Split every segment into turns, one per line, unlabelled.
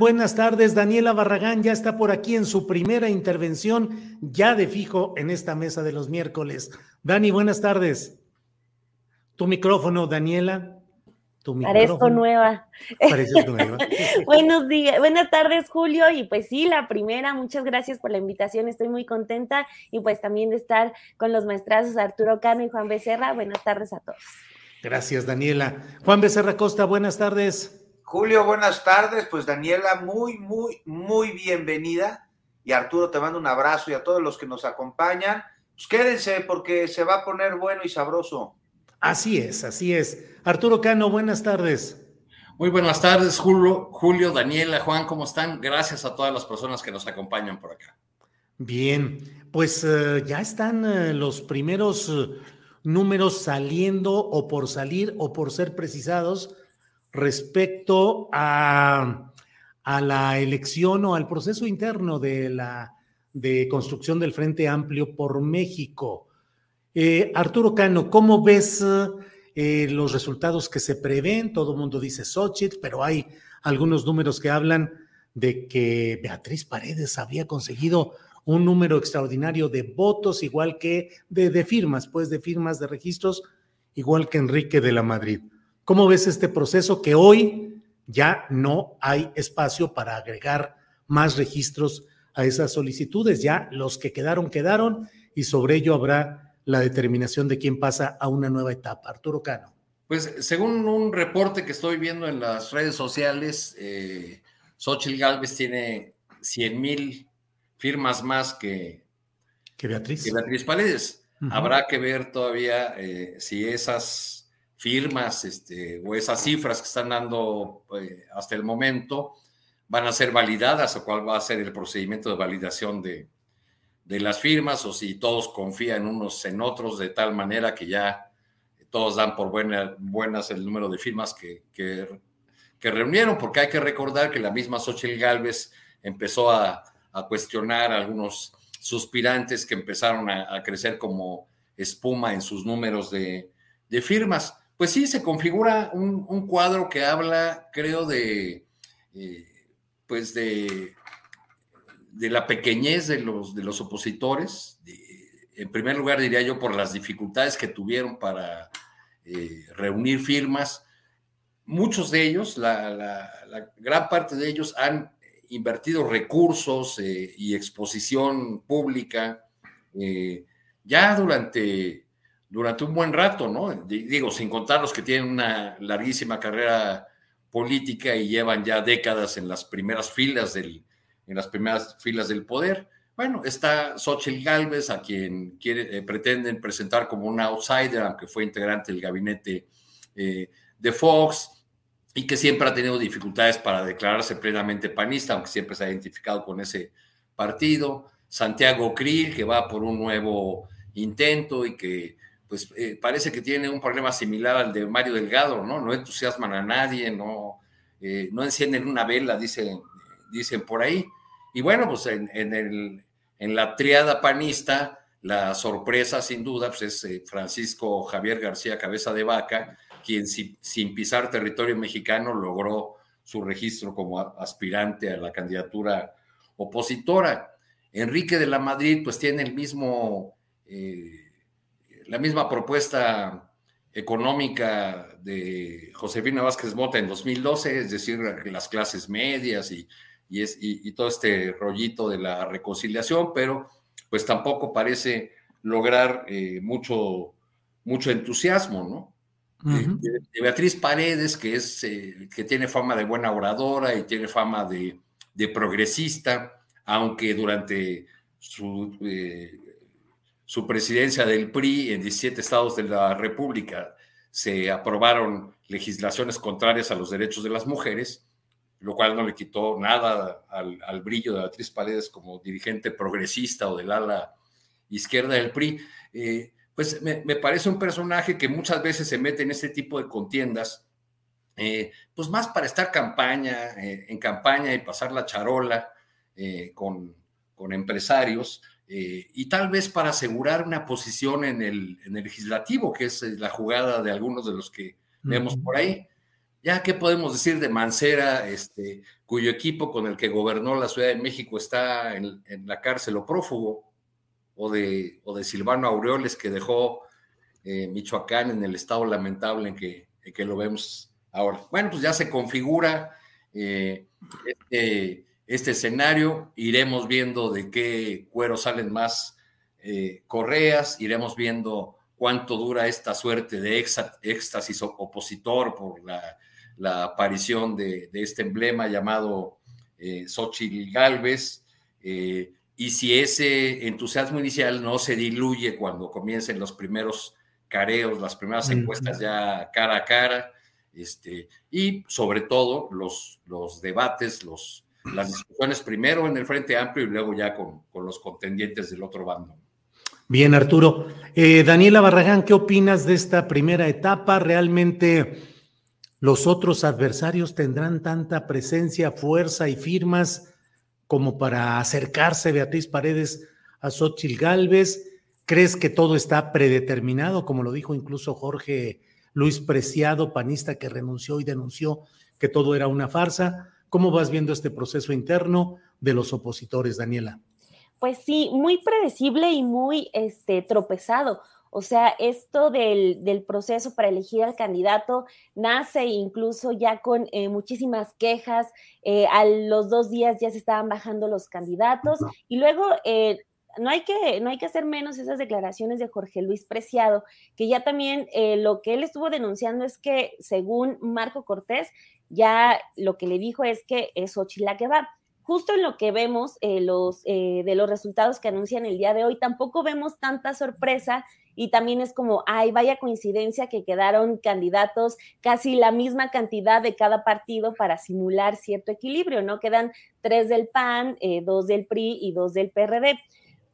Buenas tardes, Daniela Barragán ya está por aquí en su primera intervención, ya de fijo en esta mesa de los miércoles. Dani, buenas tardes. Tu micrófono, Daniela.
Tu micrófono. Parezco nueva.
Pareces nueva.
Buenos días, buenas tardes, Julio. Y pues sí, la primera, muchas gracias por la invitación. Estoy muy contenta y pues también de estar con los maestrazos Arturo Cano y Juan Becerra. Buenas tardes a todos.
Gracias, Daniela. Juan Becerra Costa, buenas tardes.
Julio, buenas tardes. Pues Daniela, muy, muy, muy bienvenida. Y Arturo, te mando un abrazo y a todos los que nos acompañan. Pues quédense porque se va a poner bueno y sabroso.
Así es, así es. Arturo Cano, buenas tardes.
Muy buenas tardes, Julio, Julio, Daniela, Juan, ¿cómo están? Gracias a todas las personas que nos acompañan por acá.
Bien, pues uh, ya están uh, los primeros uh, números saliendo o por salir o por ser precisados respecto a, a, la elección o al proceso interno de la de construcción del Frente Amplio por México. Eh, Arturo Cano, ¿cómo ves eh, los resultados que se prevén? Todo el mundo dice Xochitl, pero hay algunos números que hablan de que Beatriz Paredes había conseguido un número extraordinario de votos, igual que de, de firmas, pues de firmas de registros, igual que Enrique de la Madrid. ¿Cómo ves este proceso que hoy ya no hay espacio para agregar más registros a esas solicitudes? Ya los que quedaron, quedaron y sobre ello habrá la determinación de quién pasa a una nueva etapa. Arturo Cano.
Pues según un reporte que estoy viendo en las redes sociales, eh, Xochitl Galvez tiene 100 mil firmas más que,
que Beatriz.
Que Beatriz Paredes. Uh -huh. Habrá que ver todavía eh, si esas firmas este, o esas cifras que están dando eh, hasta el momento van a ser validadas o cuál va a ser el procedimiento de validación de, de las firmas o si todos confían unos en otros de tal manera que ya todos dan por buena, buenas el número de firmas que, que, reunieron, porque hay que recordar que la misma Xochitl Galvez empezó a, a cuestionar a algunos suspirantes que empezaron a, a, crecer como espuma en sus números de, de firmas pues sí, se configura un, cuadro que habla, creo, de, eh, pues de, de, la pequeñez de los, de los opositores. En primer lugar, diría yo, por las dificultades que tuvieron para eh, reunir firmas. Muchos de ellos, la, gran parte de ellos han invertido recursos eh, y exposición pública ya durante durante un buen rato, ¿no? Digo, sin contar los que tienen una larguísima carrera política y llevan ya décadas en las primeras filas del, en las primeras filas del poder. Bueno, está Xochitl Galvez, a quien quiere, eh, pretenden presentar como un outsider, aunque fue integrante del gabinete eh, de Fox, y que siempre ha tenido dificultades para declararse plenamente panista, aunque siempre se ha identificado con ese partido. Santiago Krill, que va por un nuevo intento y que pues eh, parece que tiene un problema similar al de Mario Delgado, ¿no? No entusiasman a nadie, no, eh, no encienden una vela, dicen, dicen por ahí. Y bueno, pues en, en, el, en la triada panista, la sorpresa sin duda pues es eh, Francisco Javier García Cabeza de Vaca, quien si, sin pisar territorio mexicano logró su registro como aspirante a la candidatura opositora. Enrique de la Madrid, pues tiene el mismo, la misma propuesta económica de Josefina Vázquez Mota en 2012, es decir, las clases medias y, es, y, todo este rollito de la reconciliación, pero pues tampoco parece lograr eh, mucho, mucho entusiasmo, ¿no? de, Beatriz Paredes, que, es, eh, que tiene fama de buena oradora y tiene fama de, de progresista, aunque durante su, eh, su presidencia del PRI en 17 estados de la República se aprobaron legislaciones contrarias a los derechos de las mujeres, lo cual no le quitó nada al, brillo de Beatriz Paredes como dirigente progresista o del ala izquierda del PRI. Eh, pues me, parece un personaje que muchas veces se mete en este tipo de contiendas, eh, pues más para estar campaña, eh, en campaña y pasar la charola con, con, empresarios, y tal vez para asegurar una posición en el, en el legislativo, que es la jugada de algunos de los que vemos por ahí. Ya, ¿qué podemos decir de Mancera, este, cuyo equipo con el que gobernó la Ciudad de México está en, la cárcel o prófugo? O de, o de Silvano Aureoles, que dejó eh, Michoacán en el estado lamentable en que, que, lo vemos ahora. Bueno, pues ya se configura eh, este, este, escenario, iremos viendo de qué cuero salen más eh, correas, iremos viendo cuánto dura esta suerte de éxtasis opositor por la la aparición de, este emblema llamado eh, Xochitl Galvez, eh, y si ese entusiasmo inicial no se diluye cuando comiencen los primeros careos, las primeras encuestas ya cara a cara, este, y sobre todo los, los debates, los, las discusiones primero en el Frente Amplio y luego ya con, con los contendientes del otro bando.
Bien, Arturo. Eh, Daniela Barragán, ¿qué opinas de esta primera etapa? ¿Realmente los otros adversarios tendrán tanta presencia, fuerza y firmas como para acercarse Beatriz Paredes a Xochitl Galvez. ¿Crees que todo está predeterminado, como lo dijo incluso Jorge Luis Preciado, panista que renunció y denunció que todo era una farsa? ¿Cómo vas viendo este proceso interno de los opositores, Daniela?
Pues sí, muy predecible y muy este, tropezado. O sea, esto del, proceso para elegir al candidato nace incluso ya con eh, muchísimas quejas. Eh, a los dos días ya se estaban bajando los candidatos y luego eh, no hay, que, no hay que hacer menos esas declaraciones de Jorge Luis Preciado, que ya también lo que él estuvo denunciando es que según Marco Cortés, ya lo que le dijo es que es Ochila que va justo en lo que vemos los, de los resultados que anuncian el día de hoy, tampoco vemos tanta sorpresa y también es como, ay, vaya coincidencia que quedaron candidatos casi la misma cantidad de cada partido para simular cierto equilibrio, ¿no? Quedan tres del PAN, eh, dos del PRI y dos del PRD.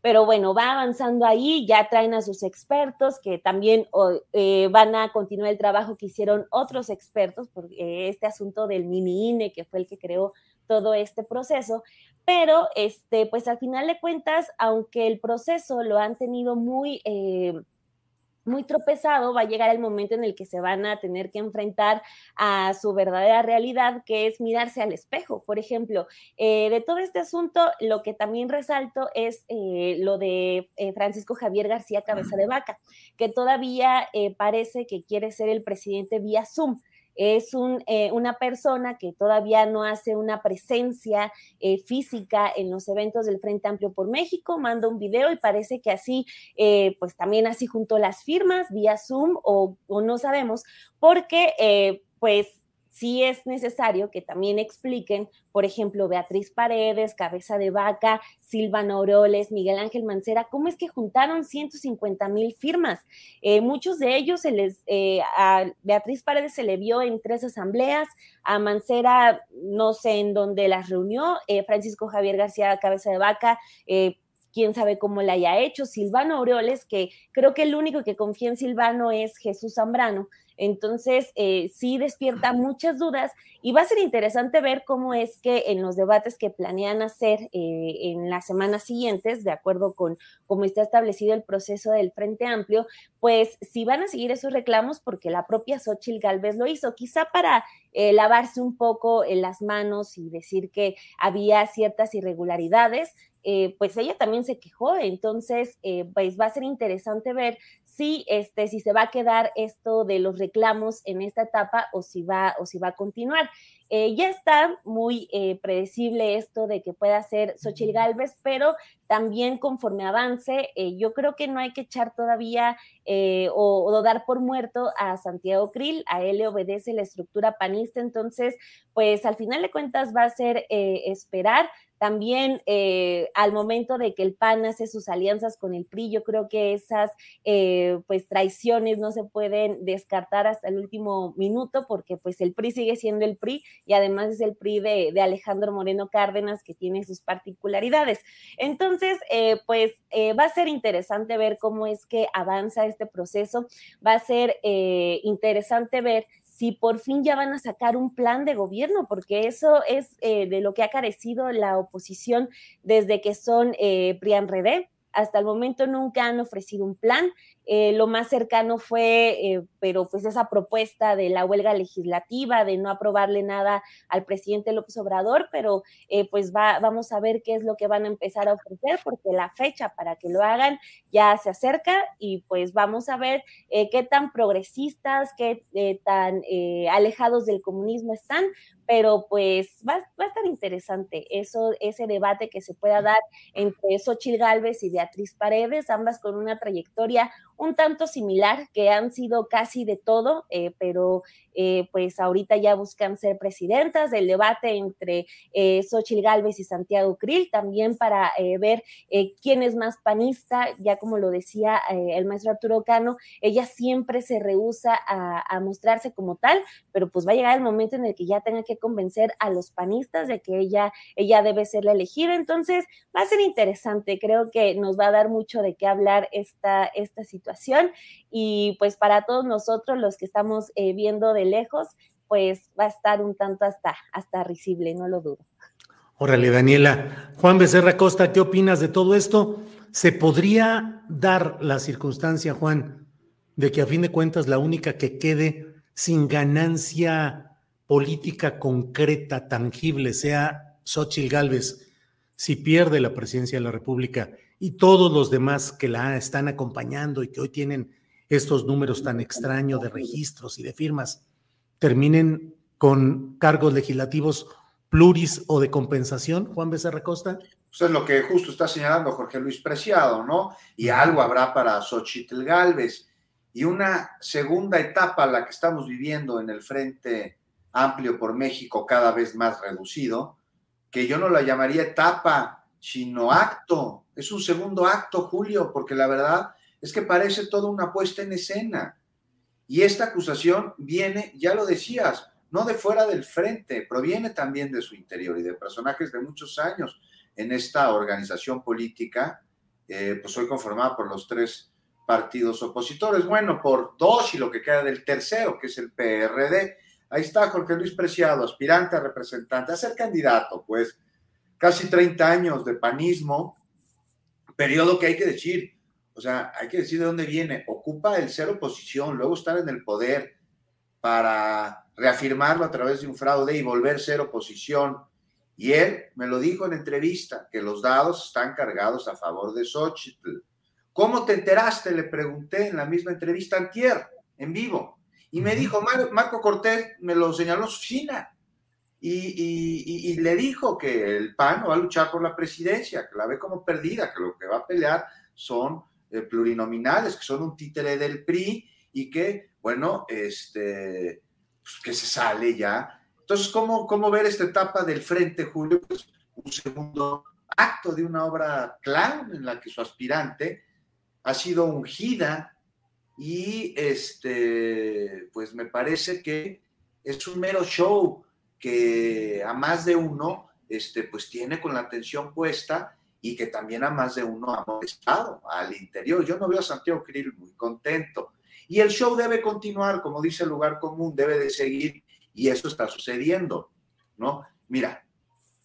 Pero bueno, va avanzando ahí, ya traen a sus expertos que también eh, van a continuar el trabajo que hicieron otros expertos, por eh, este asunto del mini INE, que fue el que creó todo este proceso, pero este, pues al final de cuentas, aunque el proceso lo han tenido muy muy tropezado, va a llegar el momento en el que se van a tener que enfrentar a su verdadera realidad, que es mirarse al espejo. Por ejemplo, eh, de todo este asunto, lo que también resalto es eh, lo de eh, Francisco Javier García Cabeza de Vaca, que todavía parece que quiere ser el presidente vía Zoom es eh, una persona que todavía no hace una presencia eh, física en los eventos del Frente Amplio por México, manda un video y parece que así, eh, pues también así junto las firmas vía Zoom o, o no sabemos, porque pues sí es necesario que también expliquen, por ejemplo, Beatriz Paredes, Cabeza de Vaca, Silvana Oroles, Miguel Ángel Mancera, cómo es que juntaron 150 mil firmas. Eh, muchos de ellos se les, eh, a Beatriz Paredes se le vio en tres asambleas, a Mancera no sé en dónde las reunió, eh, Francisco Javier García Cabeza de Vaca, quién sabe cómo la haya hecho, Silvano Aureoles, que creo que el único que confía en Silvano es Jesús Zambrano, Entonces, eh, sí despierta muchas dudas y va a ser interesante ver cómo es que en los debates que planean hacer eh, en las semanas siguientes, de acuerdo con cómo está establecido el proceso del Frente Amplio, pues si van a seguir esos reclamos, porque la propia Xochitl Galvez lo hizo, quizá para eh, lavarse un poco en las manos y decir que había ciertas irregularidades, eh, pues ella también se quejó, entonces eh, pues va a ser interesante ver si, este, si se va a quedar esto de los reclamos en esta etapa o si va, o si va a continuar. Eh, ya está muy predecible esto de que pueda ser Xochitl Galvez, pero también conforme avance, yo creo que no hay que echar todavía o, o, dar por muerto a Santiago Krill, a él le obedece la estructura panista, entonces, pues al final de cuentas va a ser esperar también eh, al momento de que el PAN hace sus alianzas con el PRI, yo creo que esas eh, pues traiciones no se pueden descartar hasta el último minuto porque pues el PRI sigue siendo el PRI y además es el PRI de, Alejandro Moreno Cárdenas que tiene sus particularidades. Entonces, eh, pues va a ser interesante ver cómo es que avanza este proceso, va a ser interesante ver si por fin ya van a sacar un plan de gobierno, porque eso es eh, de lo que ha carecido la oposición desde que son eh, Prian Redé. Hasta el momento nunca han ofrecido un plan. Eh, lo más cercano fue, eh, pero pues esa propuesta de la huelga legislativa, de no aprobarle nada al presidente López Obrador, pero eh, pues va, vamos a ver qué es lo que van a empezar a ofrecer, porque la fecha para que lo hagan ya se acerca y pues vamos a ver qué tan progresistas, qué tan alejados del comunismo están, pero pues va, va, a estar interesante eso, ese debate que se pueda dar entre Xochil Gálvez y Beatriz Paredes, ambas con una trayectoria un tanto similar, que han sido casi de todo, eh, pero eh, pues ahorita ya buscan ser presidentas, del debate entre eh, Xochitl Gálvez y Santiago Krill, también para eh, ver quién es más panista, ya como lo decía el maestro Arturo Cano, ella siempre se rehúsa a, a, mostrarse como tal, pero pues va a llegar el momento en el que ya tenga que convencer a los panistas de que ella, ella debe ser la elegida, entonces va a ser interesante, creo que nos va a dar mucho de qué hablar esta, esta situación y pues para todos nosotros los que estamos eh, viendo de lejos, pues va a estar un tanto hasta, hasta risible, no lo dudo.
Órale, Daniela. Juan Becerra Costa, ¿qué opinas de todo esto? ¿Se podría dar la circunstancia, Juan, de que a fin de cuentas la única que quede sin ganancia política concreta, tangible, sea Xochitl Gálvez, si pierde la presidencia de la República y todos los demás que la están acompañando y que hoy tienen estos números tan extraños de registros y de firmas terminen con cargos legislativos pluris o de compensación, Juan Becerra Costa?
Pues es lo que justo está señalando Jorge Luis Preciado, ¿no? Y algo habrá para Xochitl Galvez. Y una segunda etapa, la que estamos viviendo en el Frente Amplio por México, cada vez más reducido, que yo no la llamaría etapa, sino acto. Es un segundo acto, Julio, porque la verdad es que parece toda una puesta en escena. Y esta acusación viene, ya lo decías, no de fuera del frente, proviene también de su interior y de personajes de muchos años en esta organización política, eh, pues hoy conformada por los tres partidos opositores, bueno, por dos y lo que queda del tercero, que es el PRD. Ahí está Jorge Luis Preciado, aspirante a representante, a ser candidato, pues casi 30 años de panismo, periodo que hay que decir, o sea, hay que decir de dónde viene. Ocupa el ser oposición, luego estar en el poder para reafirmarlo a través de un fraude y volver a ser oposición. Y él me lo dijo en entrevista, que los dados están cargados a favor de Xochitl. ¿Cómo te enteraste? Le pregunté en la misma entrevista antier, en vivo. Y me dijo, Marco Cortés me lo señaló su oficina. Y, le dijo que el PAN va a luchar por la presidencia, que la ve como perdida, que lo que va a pelear son eh, plurinominales, que son un títere del PRI y que, bueno, este, pues, que se sale ya. Entonces, ¿cómo, ¿cómo ver esta etapa del Frente, Julio? Pues un segundo acto de una obra clown en la que su aspirante ha sido ungida y este, pues me parece que es un mero show que a más de uno, este, pues tiene con la atención puesta y que también a más de uno ha molestado al interior. Yo no veo a Santiago Krill muy contento. Y el show debe continuar, como dice el lugar común, debe de seguir y eso está sucediendo, ¿no? Mira,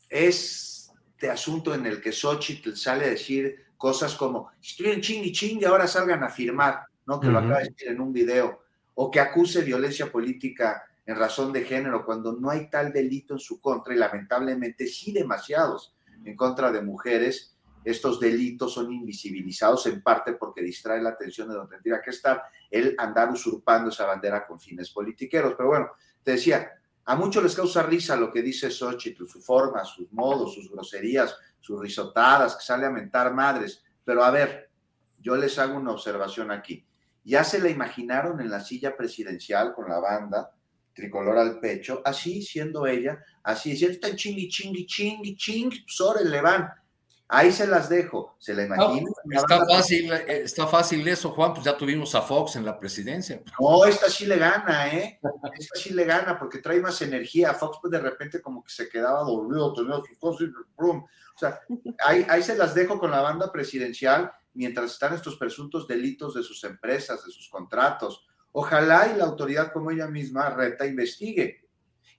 este asunto en el que Xochitl sale a decir cosas como, estoy en ching y ching y ahora salgan a firmar, ¿no? Que lo acaba de decir en un video, o que acuse violencia política en razón de género cuando no hay tal delito en su contra y lamentablemente sí demasiados en contra de mujeres, estos delitos son invisibilizados en parte porque distrae la atención de donde tendría que estar el andar usurpando esa bandera con fines politiqueros. Pero bueno, te decía, a muchos les causa risa lo que dice Xochitl, su forma, sus modos, sus groserías, sus risotadas, que sale a mentar madres. Pero a ver, yo les hago una observación aquí. Ya se la imaginaron en la silla presidencial con la banda, tricolor al pecho, así siendo ella, así diciendo, están chingui, chingui, chingui, chingui, pues le van. Ahí se las dejo, se la imagina.
está, fácil, eh, está fácil eso, Juan, pues ya tuvimos a Fox en la presidencia.
No, esta sí le gana, ¿eh? Esta sí le gana porque trae más energía. Fox pues de repente como que se quedaba dormido, tenía sus cosas y O sea, ahí, ahí se las dejo con la banda presidencial mientras están estos presuntos delitos de sus empresas, de sus contratos. Ojalá y la autoridad como ella misma reta investigue.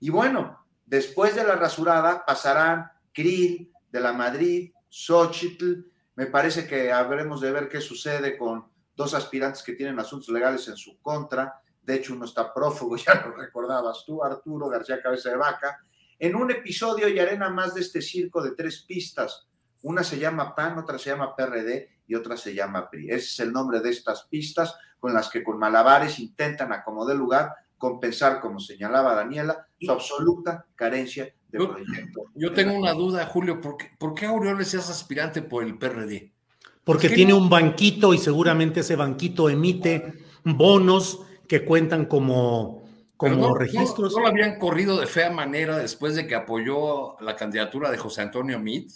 Y bueno, después de la rasurada pasarán Krill, de la Madrid, Xochitl. Me parece que habremos de ver qué sucede con dos aspirantes que tienen asuntos legales en su contra. De hecho, uno está prófugo, ya lo recordabas tú, Arturo García Cabeza de Vaca. En un episodio y arena más de este circo de tres pistas. Una se llama PAN, otra se llama PRD y otra se llama PRI. Ese es el nombre de estas pistas con las que con malabares intentan acomodar lugar, compensar, como señalaba Daniela, su absoluta carencia de
yo, proyecto. Yo tengo una duda, Julio, ¿por qué, ¿por qué Aureoles es aspirante por el PRD?
Porque tiene un banquito y seguramente ese banquito emite bonos que cuentan como, como registros.
No, lo habían corrido de fea manera después de que apoyó la candidatura de José Antonio Mit?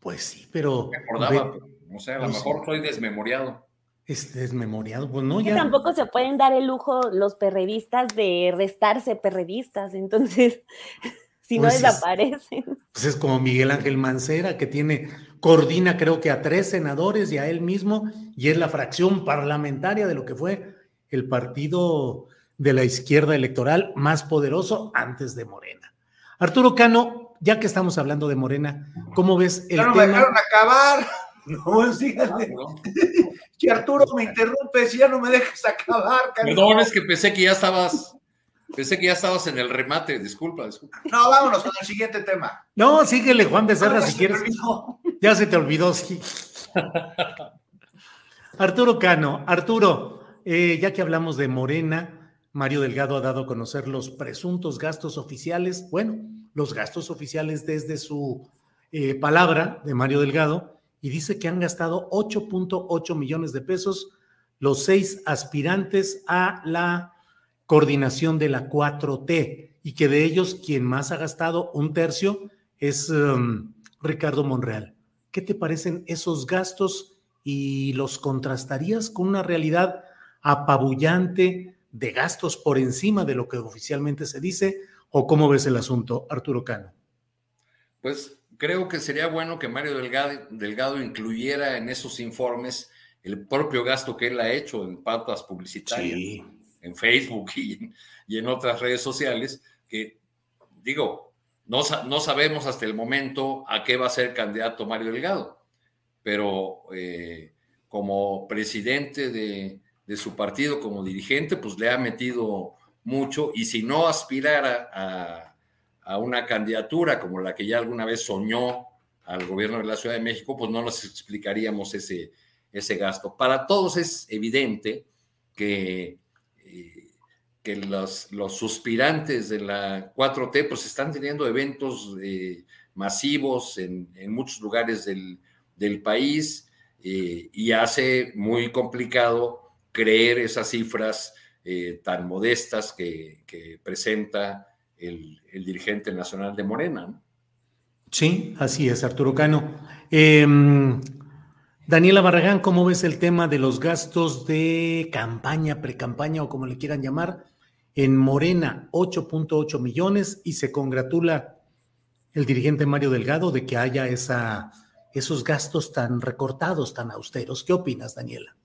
Pues sí, pero.
Me acordaba, no sé, a lo mejor soy desmemoriado.
Es desmemoriado, pues no,
ya. Tampoco se pueden dar el lujo los perredistas de restarse perredistas, entonces, si no pues desaparecen.
pues es como Miguel Ángel Mancera, que tiene, coordina creo que a tres senadores y a él mismo, y es la fracción parlamentaria de lo que fue el partido de la izquierda electoral más poderoso antes de Morena. Arturo Cano, ya que estamos hablando de Morena, ¿cómo ves
el tema? me dejaron acabar. No, síganle. que Arturo me interrumpe, si ya no me dejas acabar.
Perdón, es que pensé que ya estabas, pensé que ya estabas en el remate, disculpa, disculpa.
No, vámonos con el siguiente tema.
No, síguele, Juan Becerra, si quieres. Ya se te olvidó, sí. Arturo Cano, Arturo, eh, ya que hablamos de Morena, Mario Delgado ha dado a conocer los presuntos gastos oficiales, bueno, los gastos oficiales desde su eh, palabra de Mario Delgado, y dice que han gastado 8.8 millones de pesos los seis aspirantes a la coordinación de la 4T y que de ellos quien más ha gastado un tercio es um, Ricardo Monreal. ¿Qué te parecen esos gastos y los contrastarías con una realidad apabullante de gastos por encima de lo que oficialmente se dice? ¿O cómo ves el asunto, Arturo Cano?
Pues creo que sería bueno que Mario Delgado, incluyera en esos informes el propio gasto que él ha hecho en pautas publicitarias, en Facebook y, en otras redes sociales, que digo, no, no, sabemos hasta el momento a qué va a ser candidato Mario Delgado, pero eh, como presidente de, de, su partido, como dirigente, pues le ha metido mucho y si no aspirara a a una candidatura como la que ya alguna vez soñó al gobierno de la Ciudad de México, pues no nos explicaríamos ese, ese gasto. Para todos es evidente que, eh, que los, los, suspirantes de la 4T pues están teniendo eventos eh, masivos en, en, muchos lugares del, del país eh, y hace muy complicado creer esas cifras tan modestas que, que presenta el, dirigente nacional de Morena.
Sí, así es, Arturo Cano. Em, Daniela Barragán, ¿cómo ves el tema de los gastos de campaña, pre-campaña o como le quieran llamar? En Morena, 8.8 millones y se congratula el dirigente Mario Delgado de que haya esa, esos gastos tan recortados, tan austeros. ¿Qué opinas, Daniela?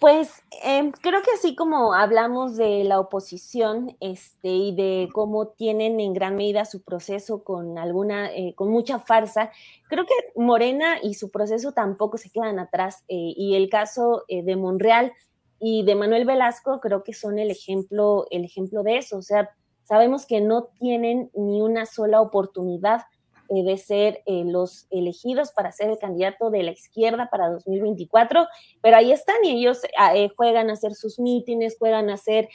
Pues em, creo que así como hablamos de la oposición este, y de cómo tienen en gran medida su proceso con alguna, eh, con mucha farsa, creo que Morena y su proceso tampoco se quedan atrás. Eh, y el caso eh, de Monreal y de Manuel Velasco creo que son el ejemplo, el ejemplo de eso. O sea, sabemos que no tienen ni una sola oportunidad eh, de ser eh, los elegidos para ser el candidato de la izquierda para 2024, pero ahí están y ellos ah, eh, juegan a hacer sus mítines, juegan a hacer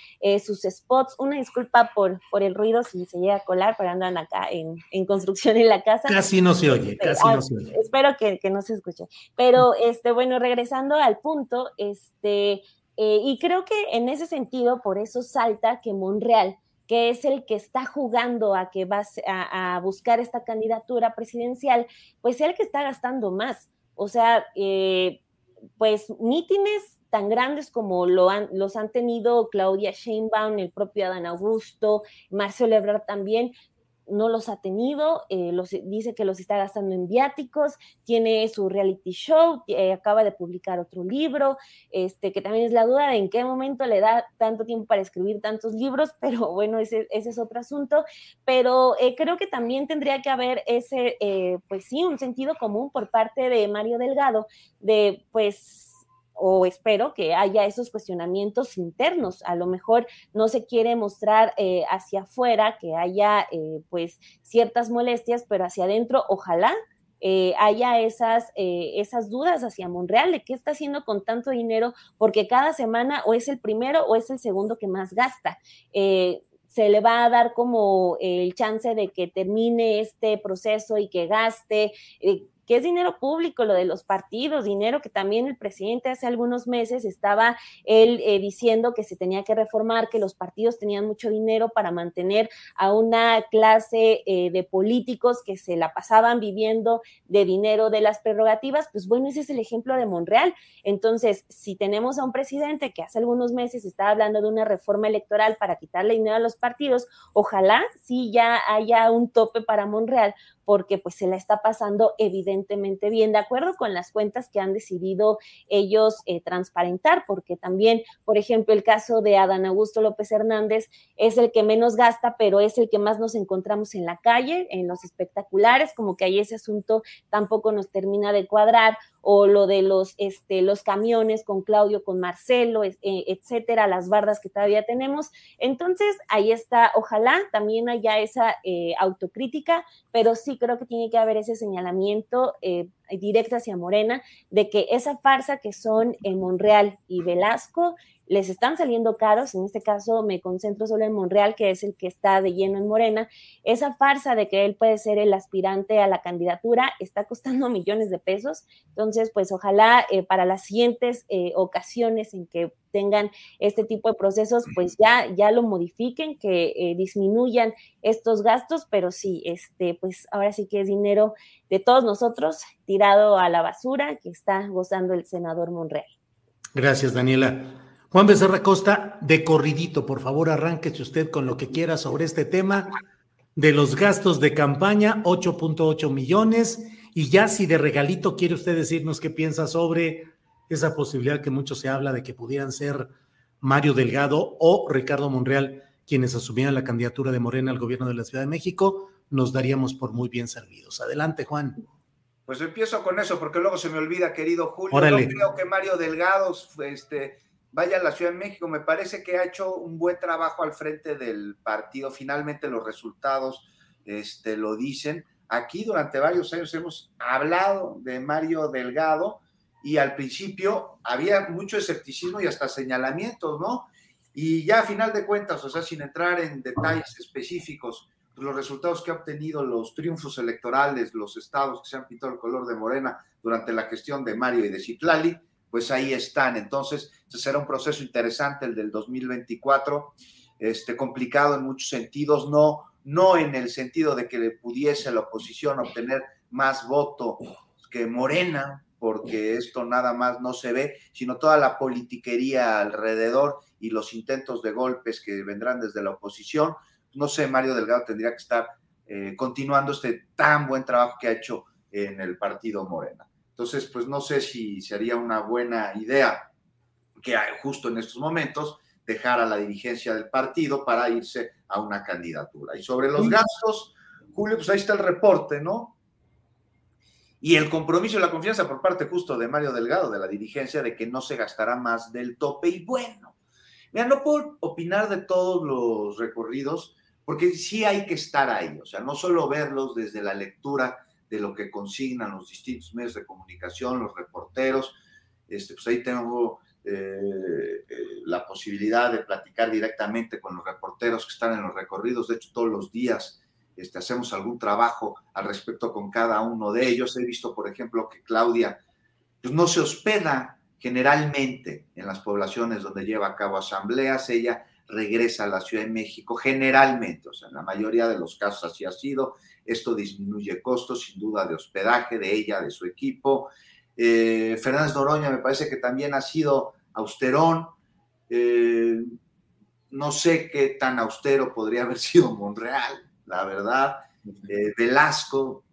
sus spots. Una disculpa por, por el ruido si se llega a colar, pero andan acá en, en construcción en la casa.
Casi no se oye, casi ah, no se oye.
Espero que, que, no se escuche. Pero, este, bueno, regresando al punto, este, y creo que en ese sentido, por eso salta que Monreal que es el que está jugando a que va a, buscar esta candidatura presidencial, pues es el que está gastando más. O sea, eh, pues mítines tan grandes como lo han, los han tenido Claudia Sheinbaum, el propio Adán Augusto, Marcelo Ebrard también, no los ha tenido, eh, los, dice que los está gastando en viáticos, tiene su reality show, eh, acaba de publicar otro libro, este, que también es la duda de en qué momento le da tanto tiempo para escribir tantos libros, pero bueno, ese, ese es otro asunto, pero eh, creo que también tendría que haber ese, pues sí, un sentido común por parte de Mario Delgado, de pues o espero que haya esos cuestionamientos internos. A lo mejor no se quiere mostrar eh, hacia afuera que haya eh, pues ciertas molestias, pero hacia adentro ojalá eh, haya esas, esas dudas hacia Monreal de qué está haciendo con tanto dinero, porque cada semana o es el primero o es el segundo que más gasta se le va a dar como el chance de que termine este proceso y que gaste, que es dinero público, lo de los partidos, dinero que también el presidente hace algunos meses estaba él eh, diciendo que se tenía que reformar, que los partidos tenían mucho dinero para mantener a una clase eh, de políticos que se la pasaban viviendo de dinero de las prerrogativas, pues bueno, ese es el ejemplo de Monreal. Entonces, si tenemos a un presidente que hace algunos meses estaba hablando de una reforma electoral para quitarle dinero a los partidos, ojalá sí ya haya un tope para Monreal, porque pues se la está pasando evidentemente bien, de acuerdo con las cuentas que han decidido ellos eh, transparentar, porque también, por ejemplo, el caso de Adán Augusto López Hernández es el que menos gasta, pero es el que más nos encontramos en la calle, en los espectaculares, como que ahí ese asunto tampoco nos termina de cuadrar, o lo de los, este, los camiones con Claudio, con Marcelo, eh, etcétera, las bardas que todavía tenemos. Entonces, ahí está, ojalá también haya esa eh, autocrítica, pero sí creo que tiene que haber ese señalamiento directo hacia Morena de que esa farsa que son en Monreal y Velasco les están saliendo caros, en este caso me concentro solo en Monreal, que es el que está de lleno en Morena, esa farsa de que él puede ser el aspirante a la candidatura está costando millones de pesos, entonces pues ojalá eh, para las siguientes eh, ocasiones en que tengan este tipo de procesos, pues ya, ya lo modifiquen, que eh, disminuyan estos gastos, pero sí, este, pues ahora sí que es dinero de todos nosotros tirado a la basura que está gozando el senador Monreal.
Gracias, Daniela. Juan Becerra Costa, de corridito, por favor, arránquese usted con lo que quiera sobre este tema de los gastos de campaña, 8.8 millones, y ya si de regalito quiere usted decirnos qué piensa sobre esa posibilidad que mucho se habla de que pudieran ser Mario Delgado o Ricardo Monreal quienes asumieran la candidatura de Morena al gobierno de la Ciudad de México, nos daríamos por muy bien servidos. Adelante, Juan.
Pues empiezo con eso, porque luego se me olvida, querido Julio. Yo creo que Mario Delgado este, vaya a la Ciudad de México. Me parece que ha hecho un buen trabajo al frente del partido. Finalmente los resultados este, lo dicen. Aquí durante varios años hemos hablado de Mario Delgado y al principio había mucho escepticismo y hasta señalamientos, ¿no? Y ya a final de cuentas, o sea, sin entrar en detalles específicos, los resultados que ha obtenido, los triunfos electorales, los estados que se han pintado el color de morena durante la gestión de Mario y de Citlali, pues ahí están. Entonces, será un proceso interesante el del 2024, este, complicado en muchos sentidos, no, no en el sentido de que le pudiese la oposición obtener más voto que Morena, porque esto nada más no se ve, sino toda la politiquería alrededor y los intentos de golpes que vendrán desde la oposición. No sé, Mario Delgado tendría que estar eh, continuando este tan buen trabajo que ha hecho en el partido Morena. Entonces, pues no sé si sería una buena idea que justo en estos momentos dejara la dirigencia del partido para irse a una candidatura. Y sobre los gastos, Julio, pues ahí está el reporte, ¿no? Y el compromiso y la confianza por parte justo de Mario Delgado, de la dirigencia, de que no se gastará más del tope. Y bueno, mira, no puedo opinar de todos los recorridos, porque sí hay que estar ahí, o sea, no solo verlos desde la lectura de lo que consignan los distintos medios de comunicación, los reporteros, este, pues ahí tengo eh, eh, la posibilidad de platicar directamente con los reporteros que están en los recorridos, de hecho todos los días este, hacemos algún trabajo al respecto con cada uno de ellos. He visto, por ejemplo, que Claudia pues, no se hospeda generalmente en las poblaciones donde lleva a cabo asambleas, ella regresa a la Ciudad de México generalmente, o sea, en la mayoría de los casos así ha sido, esto disminuye costos sin duda de hospedaje de ella, de su equipo, eh, Fernández Noroña me parece que también ha sido austerón. Eh, no sé qué tan austero podría haber sido Monreal, la verdad. Eh, Velasco,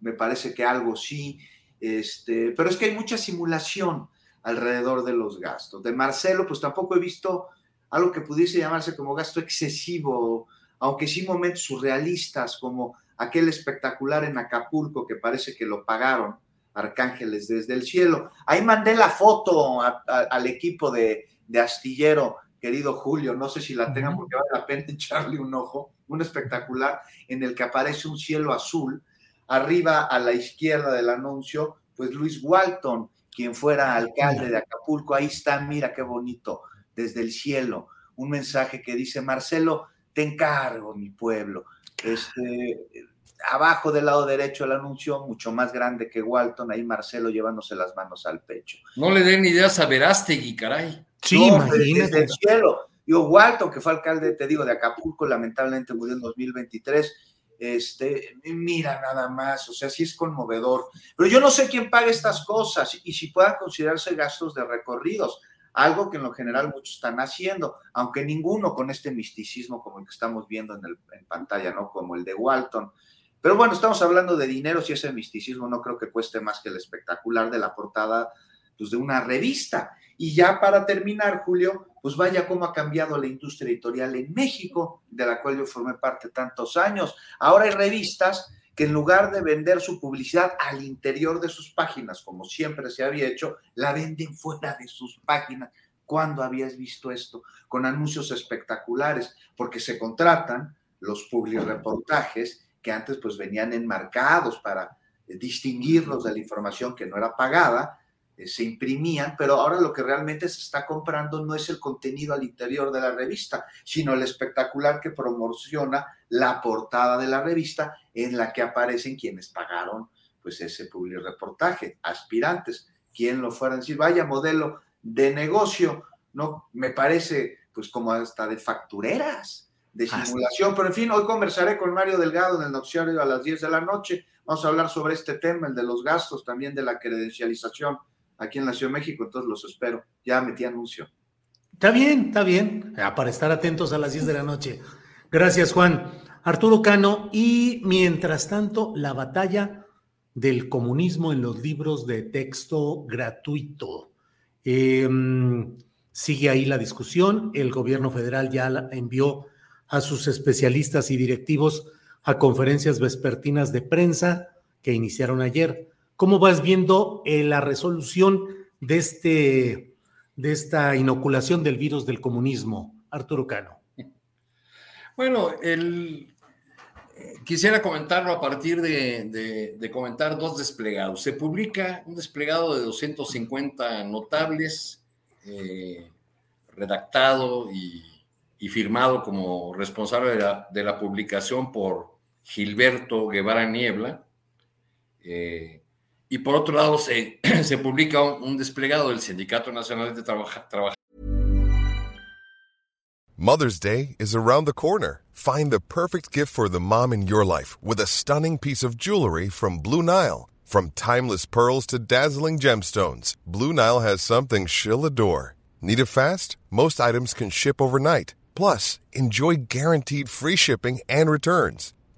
me parece que algo sí. Este, pero es que hay mucha simulación alrededor de los gastos. De Marcelo, pues tampoco he visto algo que pudiese llamarse como gasto excesivo, aunque sí momentos surrealistas, como aquel espectacular en Acapulco que parece que lo pagaron arcángeles desde el cielo. Ahí mandé la foto al equipo de, astillero, querido Julio, no sé si la tengan porque vale la pena echarle un ojo, un espectacular en el que aparece un cielo azul. Arriba a la izquierda del anuncio, pues Luis Walton, quien fuera alcalde de Acapulco, ahí está, mira qué bonito, desde el cielo, un mensaje que dice, Marcelo, te encargo, mi pueblo. Este, abajo del lado derecho el anuncio, mucho más grande que Walton, ahí Marcelo llevándose las manos al pecho.
No le den ideas a Verástegui, caray.
Sí, imagínate. Desde el cielo. Yo, Walton, que fue alcalde, te digo, de Acapulco, lamentablemente murió en 2023. Este, mira nada más, o sea, sí es conmovedor. Pero yo no sé quién paga estas cosas y si puedan considerarse gastos de recorridos, algo que en lo general muchos están haciendo, aunque ninguno con este misticismo como el que estamos viendo en, el, en pantalla, ¿no? Como el de Walton. Pero bueno, estamos hablando de dinero, si ese misticismo no creo que cueste más que el espectacular de la portada pues, de una revista. Y ya para terminar, Julio, pues vaya cómo ha cambiado la industria editorial en México, de la cual yo formé parte tantos años. Ahora hay revistas que en lugar de vender su publicidad al interior de sus páginas, como siempre se había hecho, la venden fuera de sus páginas. ¿Cuándo habías visto esto? Con anuncios espectaculares, porque se contratan los reportajes que antes pues venían enmarcados para distinguirlos de la información que no era pagada, se imprimían, pero ahora lo que realmente se está comprando no es el contenido al interior de la revista, sino el espectacular que promociona la portada de la revista en la que aparecen quienes pagaron pues ese reportaje, aspirantes, quien lo fuera a decir, vaya modelo de negocio, no me parece pues como hasta de factureras, de simulación. Pero en fin, hoy conversaré con Mario Delgado en el noticiario a las 10 de la noche. Vamos a hablar sobre este tema, el de los gastos, también de la credencialización aquí en la Ciudad de México. Entonces los espero. Ya metí anuncio.
Está bien, está bien. Para estar atentos a las 10 de la noche. Gracias, Juan. Arturo Cano, y mientras tanto, la batalla del comunismo en los libros de texto gratuito. Em, sigue ahí la discusión. El gobierno federal ya envió a sus especialistas y directivos a conferencias vespertinas de prensa que iniciaron ayer. ¿Cómo vas viendo eh, la resolución de, este, de esta inoculación del virus del comunismo, Arturo Cano?
Bueno, eh, quisiera comentarlo a partir de, comentar dos desplegados. Se publica un desplegado de 250 notables, eh, redactado y firmado como responsable de la, publicación por Gilberto Guevara Niebla. Y por otro lado, se, se publica un, desplegado del Sindicato Nacional de Trabajadores.
Mother's Day is around the corner. Find the perfect gift for the mom in your life with a stunning piece of jewelry from Blue Nile. From timeless pearls to dazzling gemstones, Blue Nile has something she'll adore. Need it fast? Most items can ship overnight. Plus, enjoy guaranteed free shipping and returns.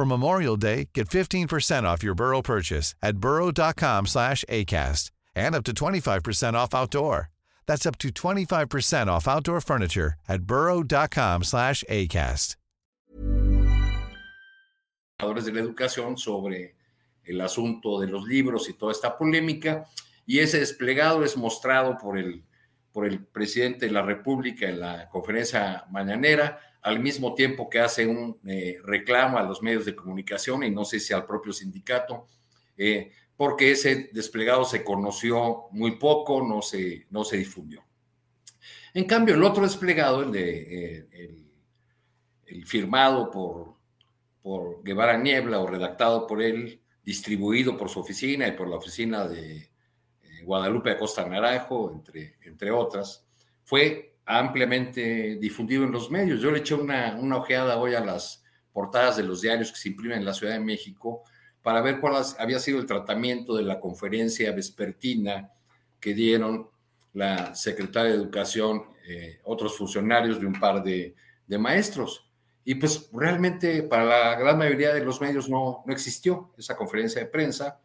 For Memorial Day, get 15% off your Burrow purchase at burrow.com slash ACAST and up to 25% off outdoor. That's up to 25% off outdoor furniture at burrow.com slash ACAST.
de la educación sobre el asunto de los libros y toda esta polémica, y ese desplegado es mostrado por el, por el presidente de la República en la conferencia mañanera, al mismo tiempo que hace un eh, reclamo a los medios de comunicación y no sé si al propio sindicato, eh, porque ese desplegado se conoció muy poco, no se, no se difundió. En cambio, el otro desplegado, el, de, eh, el, firmado por, por Guevara Niebla o redactado por él, distribuido por su oficina y por la oficina de Guadalupe Acosta Naranjo, entre, entre otras, fue ampliamente difundido en los medios. Yo le eché una, una ojeada hoy a las portadas de los diarios que se imprimen en la Ciudad de México para ver cuál había sido el tratamiento de la conferencia vespertina que dieron la secretaria de Educación, eh, otros funcionarios de un par de, maestros. Y pues realmente para la gran mayoría de los medios no, no existió esa conferencia de prensa.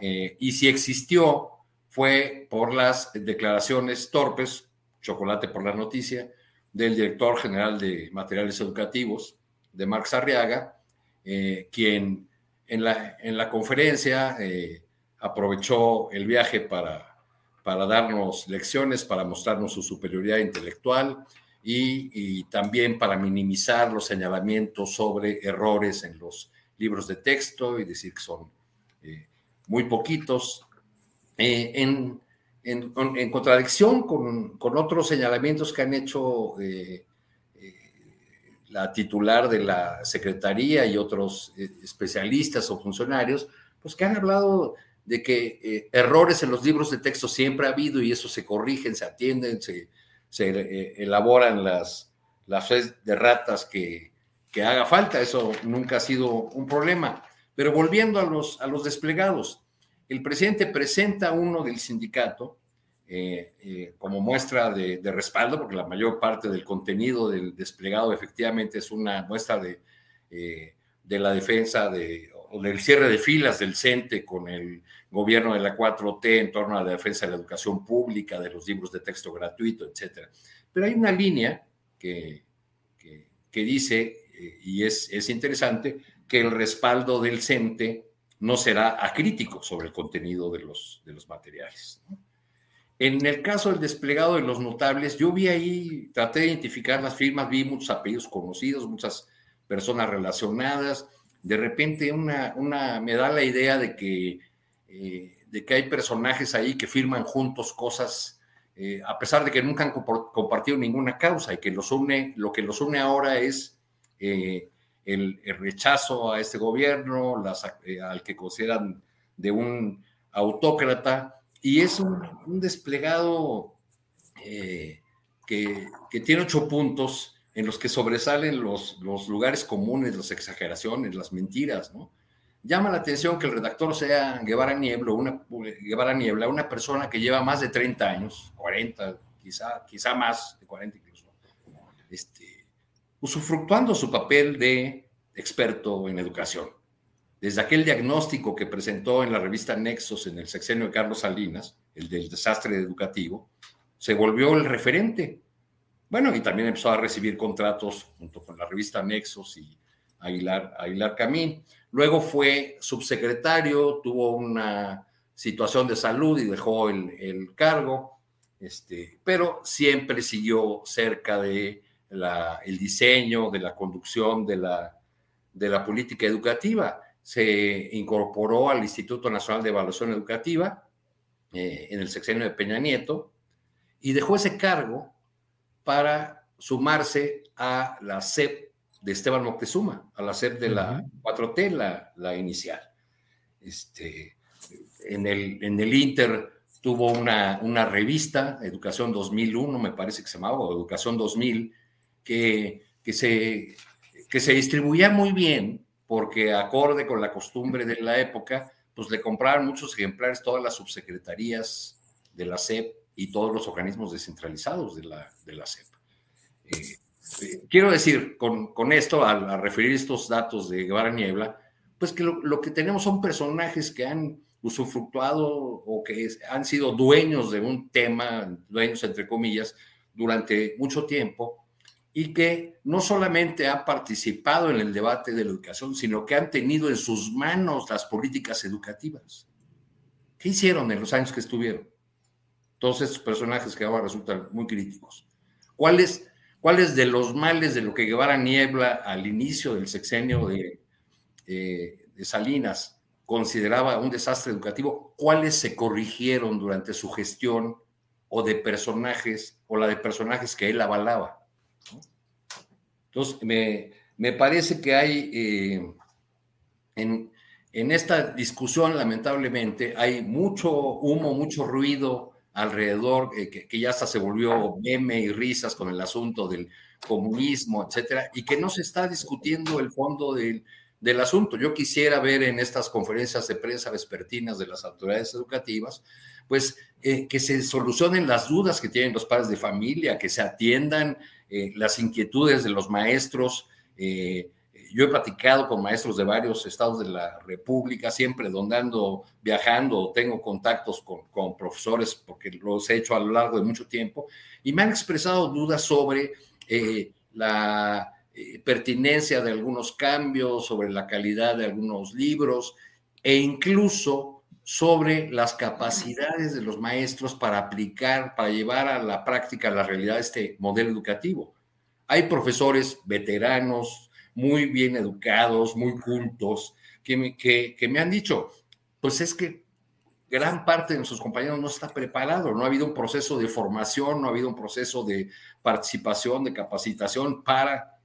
Eh, y si existió fue por las declaraciones torpes, chocolate por la noticia, del director general de materiales educativos, de Marx Arriaga, eh, quien en la, en la conferencia eh, aprovechó el viaje para, para darnos lecciones, para mostrarnos su superioridad intelectual y, también para minimizar los señalamientos sobre errores en los libros de texto y decir que son eh, muy poquitos. Eh, en, en, contradicción con, con, otros señalamientos que han hecho la titular de la Secretaría y otros eh, especialistas o funcionarios, pues que han hablado de que eh, errores en los libros de texto siempre ha habido y eso se corrigen, se atienden, se, se eh, elaboran las, las de ratas que, que, haga falta. Eso nunca ha sido un problema. Pero volviendo a los, a los desplegados, el presidente presenta uno del sindicato eh, eh, como muestra de, respaldo, porque la mayor parte del contenido del desplegado efectivamente es una muestra de, eh, de la defensa de, o del cierre de filas del CENTE con el gobierno de la 4T en torno a la defensa de la educación pública, de los libros de texto gratuito, etc. Pero hay una línea que, que, dice, y es, es interesante, que el respaldo del CENTE no será acrítico sobre el contenido de los, de los materiales. En el caso del desplegado de los notables, yo vi ahí, traté de identificar las firmas, vi muchos apellidos conocidos, muchas personas relacionadas. De repente una, una me da la idea de que, eh, de que hay personajes ahí que firman juntos cosas, eh, a pesar de que nunca han compartido ninguna causa y que los une, lo que los une ahora es eh, el, rechazo a este gobierno, las, al que consideran de un autócrata y es un, desplegado eh, que, tiene ocho puntos en los que sobresalen los, los, lugares comunes, las exageraciones, las mentiras, ¿no? Llama la atención que el redactor sea Guevara Niebla, una, Guevara Niebla, una persona que lleva más de 30 años, 40, quizá, quizá más de 40 incluso, este, usufructuando su papel de experto en educación desde aquel diagnóstico que presentó en la revista Nexos en el sexenio de Carlos Salinas, el del desastre educativo, se volvió el referente. Bueno, y también empezó a recibir contratos junto con la revista Nexos y Aguilar, Aguilar Camín. Luego fue subsecretario, tuvo una situación de salud y dejó el, cargo, este, pero siempre siguió cerca de el diseño, de la conducción de la, de la política educativa se incorporó al Instituto Nacional de Evaluación Educativa eh, en el sexenio de Peña Nieto y dejó ese cargo para sumarse a la CEP de Esteban Moctezuma, a la CEP de la 4T, la, inicial. Este, en, el, en el Inter tuvo una, una revista, Educación 2001, me parece que se llamaba, o Educación 2000, que, que, se, que se distribuía muy bien, porque acorde con la costumbre de la época, pues le compraron muchos ejemplares todas las subsecretarías de la SEP y todos los organismos descentralizados de la, de la SEP. Eh, eh, quiero decir con, con esto, al, referir estos datos de Guevara Niebla, pues que lo, lo, que tenemos son personajes que han usufructuado o que han sido dueños de un tema, dueños entre comillas, durante mucho tiempo y que no solamente han participado en el debate de la educación, sino que han tenido en sus manos las políticas educativas. ¿Qué hicieron en los años que estuvieron? Todos estos personajes que ahora resultan muy críticos. ¿Cuáles, cuáles de los males de lo que Guevara Niebla al inicio del sexenio eh, de Salinas consideraba un desastre educativo, cuáles se corrigieron durante su gestión o de personajes o la de personajes que él avalaba? Entonces, me, parece que hay eh, en, esta discusión, lamentablemente, hay mucho humo, mucho ruido alrededor, eh, que, ya hasta se volvió meme y risas con el asunto del comunismo, etcétera, y que no se está discutiendo el fondo del, asunto. Yo quisiera ver en estas conferencias de prensa vespertinas de las autoridades educativas, pues eh, que se solucionen las dudas que tienen los padres de familia, que se atiendan eh, las inquietudes de los maestros. Eh, yo he platicado con maestros de varios estados de la República, siempre donde ando viajando, tengo contactos con, profesores, porque los he hecho a lo largo de mucho tiempo, y me han expresado dudas sobre eh, la pertinencia de algunos cambios, sobre la calidad de algunos libros, e incluso sobre las capacidades de los maestros para aplicar, para llevar a la práctica, la realidad, este modelo educativo. Hay profesores veteranos, muy bien educados, muy cultos, que me, que, me han dicho, pues es que gran parte de nuestros compañeros no está preparado, no ha habido un proceso de formación, no ha habido un proceso de participación, de capacitación para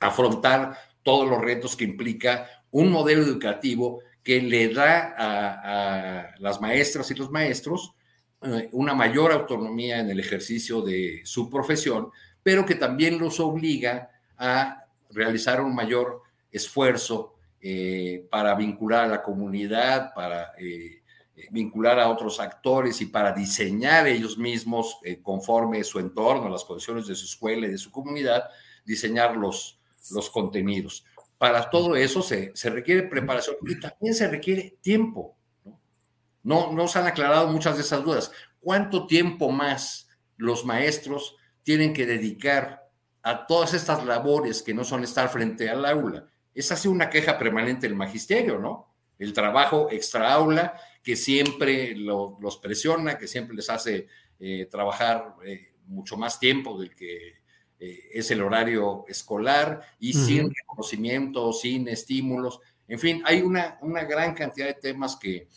afrontar todos los retos que implica un modelo educativo que le da a, las maestras y los maestros eh, una mayor autonomía en el ejercicio de su profesión, pero que también los obliga a realizar un mayor esfuerzo eh, para vincular a la comunidad, para eh, vincular a otros actores y para diseñar ellos mismos, conforme su entorno, las condiciones de su escuela y de su comunidad, diseñar los, los contenidos para todo eso se, requiere preparación y también se requiere tiempo. ¿no? No, se han aclarado muchas de esas dudas. ¿Cuánto tiempo más los maestros tienen que dedicar a todas estas labores que no son estar frente al aula? Es así una queja permanente del magisterio, ¿no? El trabajo extra aula que siempre los presiona, que siempre les hace eh, trabajar eh, mucho más tiempo del que eh, es el horario escolar y sin reconocimiento, sin estímulos. En fin, hay una, una gran cantidad de temas que,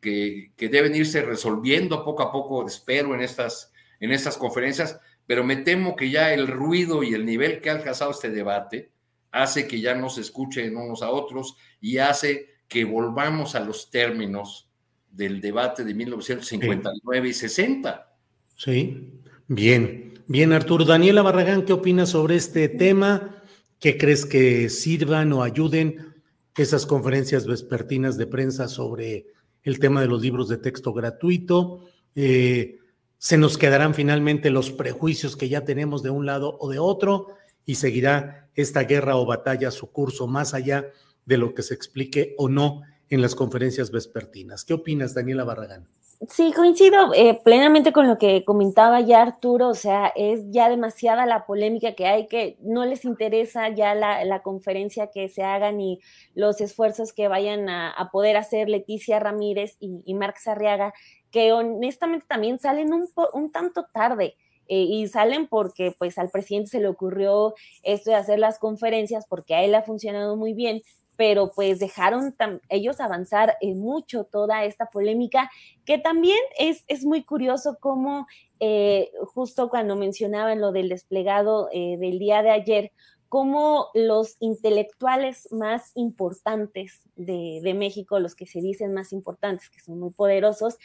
que, deben irse resolviendo poco a poco, espero, en estas, en estas conferencias, pero me temo que ya el ruido y el nivel que ha alcanzado este debate hace que ya no se escuchen unos a otros y hace que volvamos a los términos del debate de 1959 y 60.
Sí, bien. Bien, Arturo. Daniela Barragán, ¿qué opinas sobre este tema? ¿Qué crees que sirvan o ayuden esas conferencias vespertinas de prensa sobre el tema de los libros de texto gratuito? Eh, ¿Se nos quedarán finalmente los prejuicios que ya tenemos de un lado o de otro? ¿Y seguirá esta guerra o batalla su curso más allá de lo que se explique o no en las conferencias vespertinas? ¿Qué opinas, Daniela Barragán?
Sí, coincido eh, plenamente con lo que comentaba ya Arturo, o sea, es ya demasiada la polémica que hay, que no les interesa ya la, conferencia que se haga ni los esfuerzos que vayan a, poder hacer Leticia Ramírez y, y Marc Sarriaga, que honestamente también salen un, un tanto tarde. Eh, y salen porque pues al presidente se le ocurrió esto de hacer las conferencias porque a él ha funcionado muy bien, pero pues dejaron ellos avanzar en mucho toda esta polémica, que también es, es muy curioso cómo eh, justo cuando mencionaban lo del desplegado eh, del día de ayer, cómo los intelectuales más importantes de, México, los que se dicen más importantes, que son muy poderosos,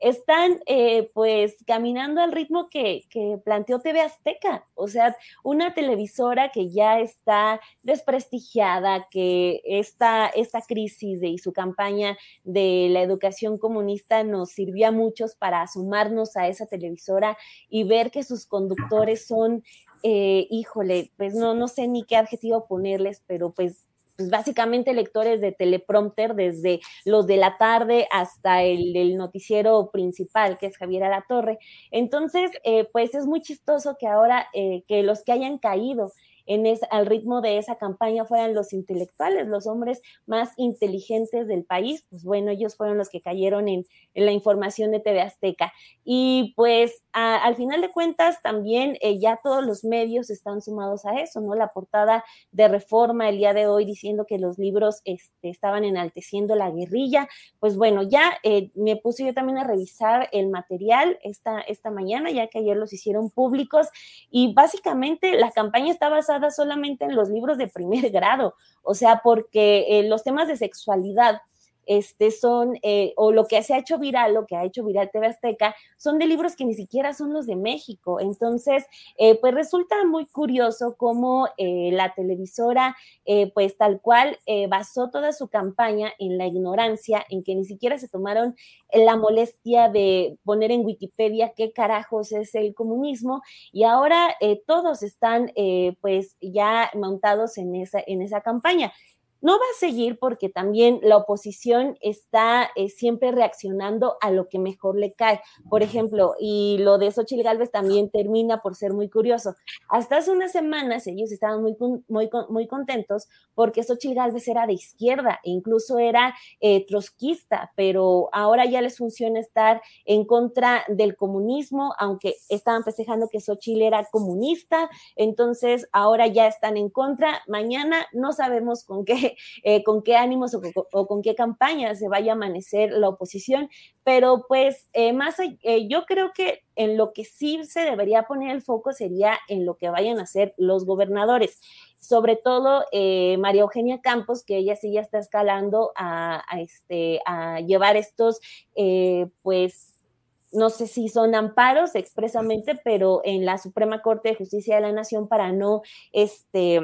están eh, pues caminando al ritmo que, planteó TV Azteca, o sea, una televisora que ya está desprestigiada, que esta, esta crisis de, y su campaña de la educación comunista nos sirvió a muchos para sumarnos a esa televisora y ver que sus conductores son eh, híjole, pues no, no sé ni qué adjetivo ponerles, pero pues pues básicamente lectores de teleprompter desde los de la tarde hasta el, noticiero principal, que es Javier Alatorre. Entonces, eh, pues es muy chistoso que ahora eh, que los que hayan caído en al ritmo de esa campaña fueran los intelectuales, los hombres más inteligentes del país, pues bueno, ellos fueron los que cayeron en, la información de TV Azteca. Y pues al final de cuentas también eh, ya todos los medios están sumados a eso, ¿no? La portada de Reforma el día de hoy diciendo que los libros este, estaban enalteciendo la guerrilla, pues bueno, ya eh, me puse yo también a revisar el material esta, esta mañana, ya que ayer los hicieron públicos y básicamente la campaña está basada solamente en los libros de primer grado, o sea, porque eh, los temas de sexualidad este, son, eh, o lo que se ha hecho viral, lo que ha hecho viral TV Azteca, son de libros que ni siquiera son los de México. Entonces, eh, pues resulta muy curioso cómo eh, la televisora, pues tal cual, basó toda su campaña en la ignorancia, en que ni siquiera se tomaron la molestia de poner en Wikipedia qué carajos es el comunismo, y ahora todos están, pues, ya montados en esa, en esa campaña. No va a seguir porque también la oposición está eh, siempre reaccionando a lo que mejor le cae. Por ejemplo, y lo de Xochitl Galvez también termina por ser muy curioso. Hasta hace unas semanas ellos estaban muy, muy, muy contentos porque Xochitl Galvez era de izquierda e incluso era eh, trotskista, pero ahora ya les funciona estar en contra del comunismo, aunque estaban festejando que Xochitl era comunista, entonces ahora ya están en contra. Mañana no sabemos con qué Eh, con qué ánimos o, con qué campaña se vaya a amanecer la oposición, pero pues eh, más, eh, yo creo que en lo que sí se debería poner el foco sería en lo que vayan a hacer los gobernadores sobre todo María Eugenia Campos, que ella sí ya está escalando a, este, a llevar estos, pues, no sé si son amparos expresamente, pero en la Suprema Corte de Justicia de la Nación para no, este,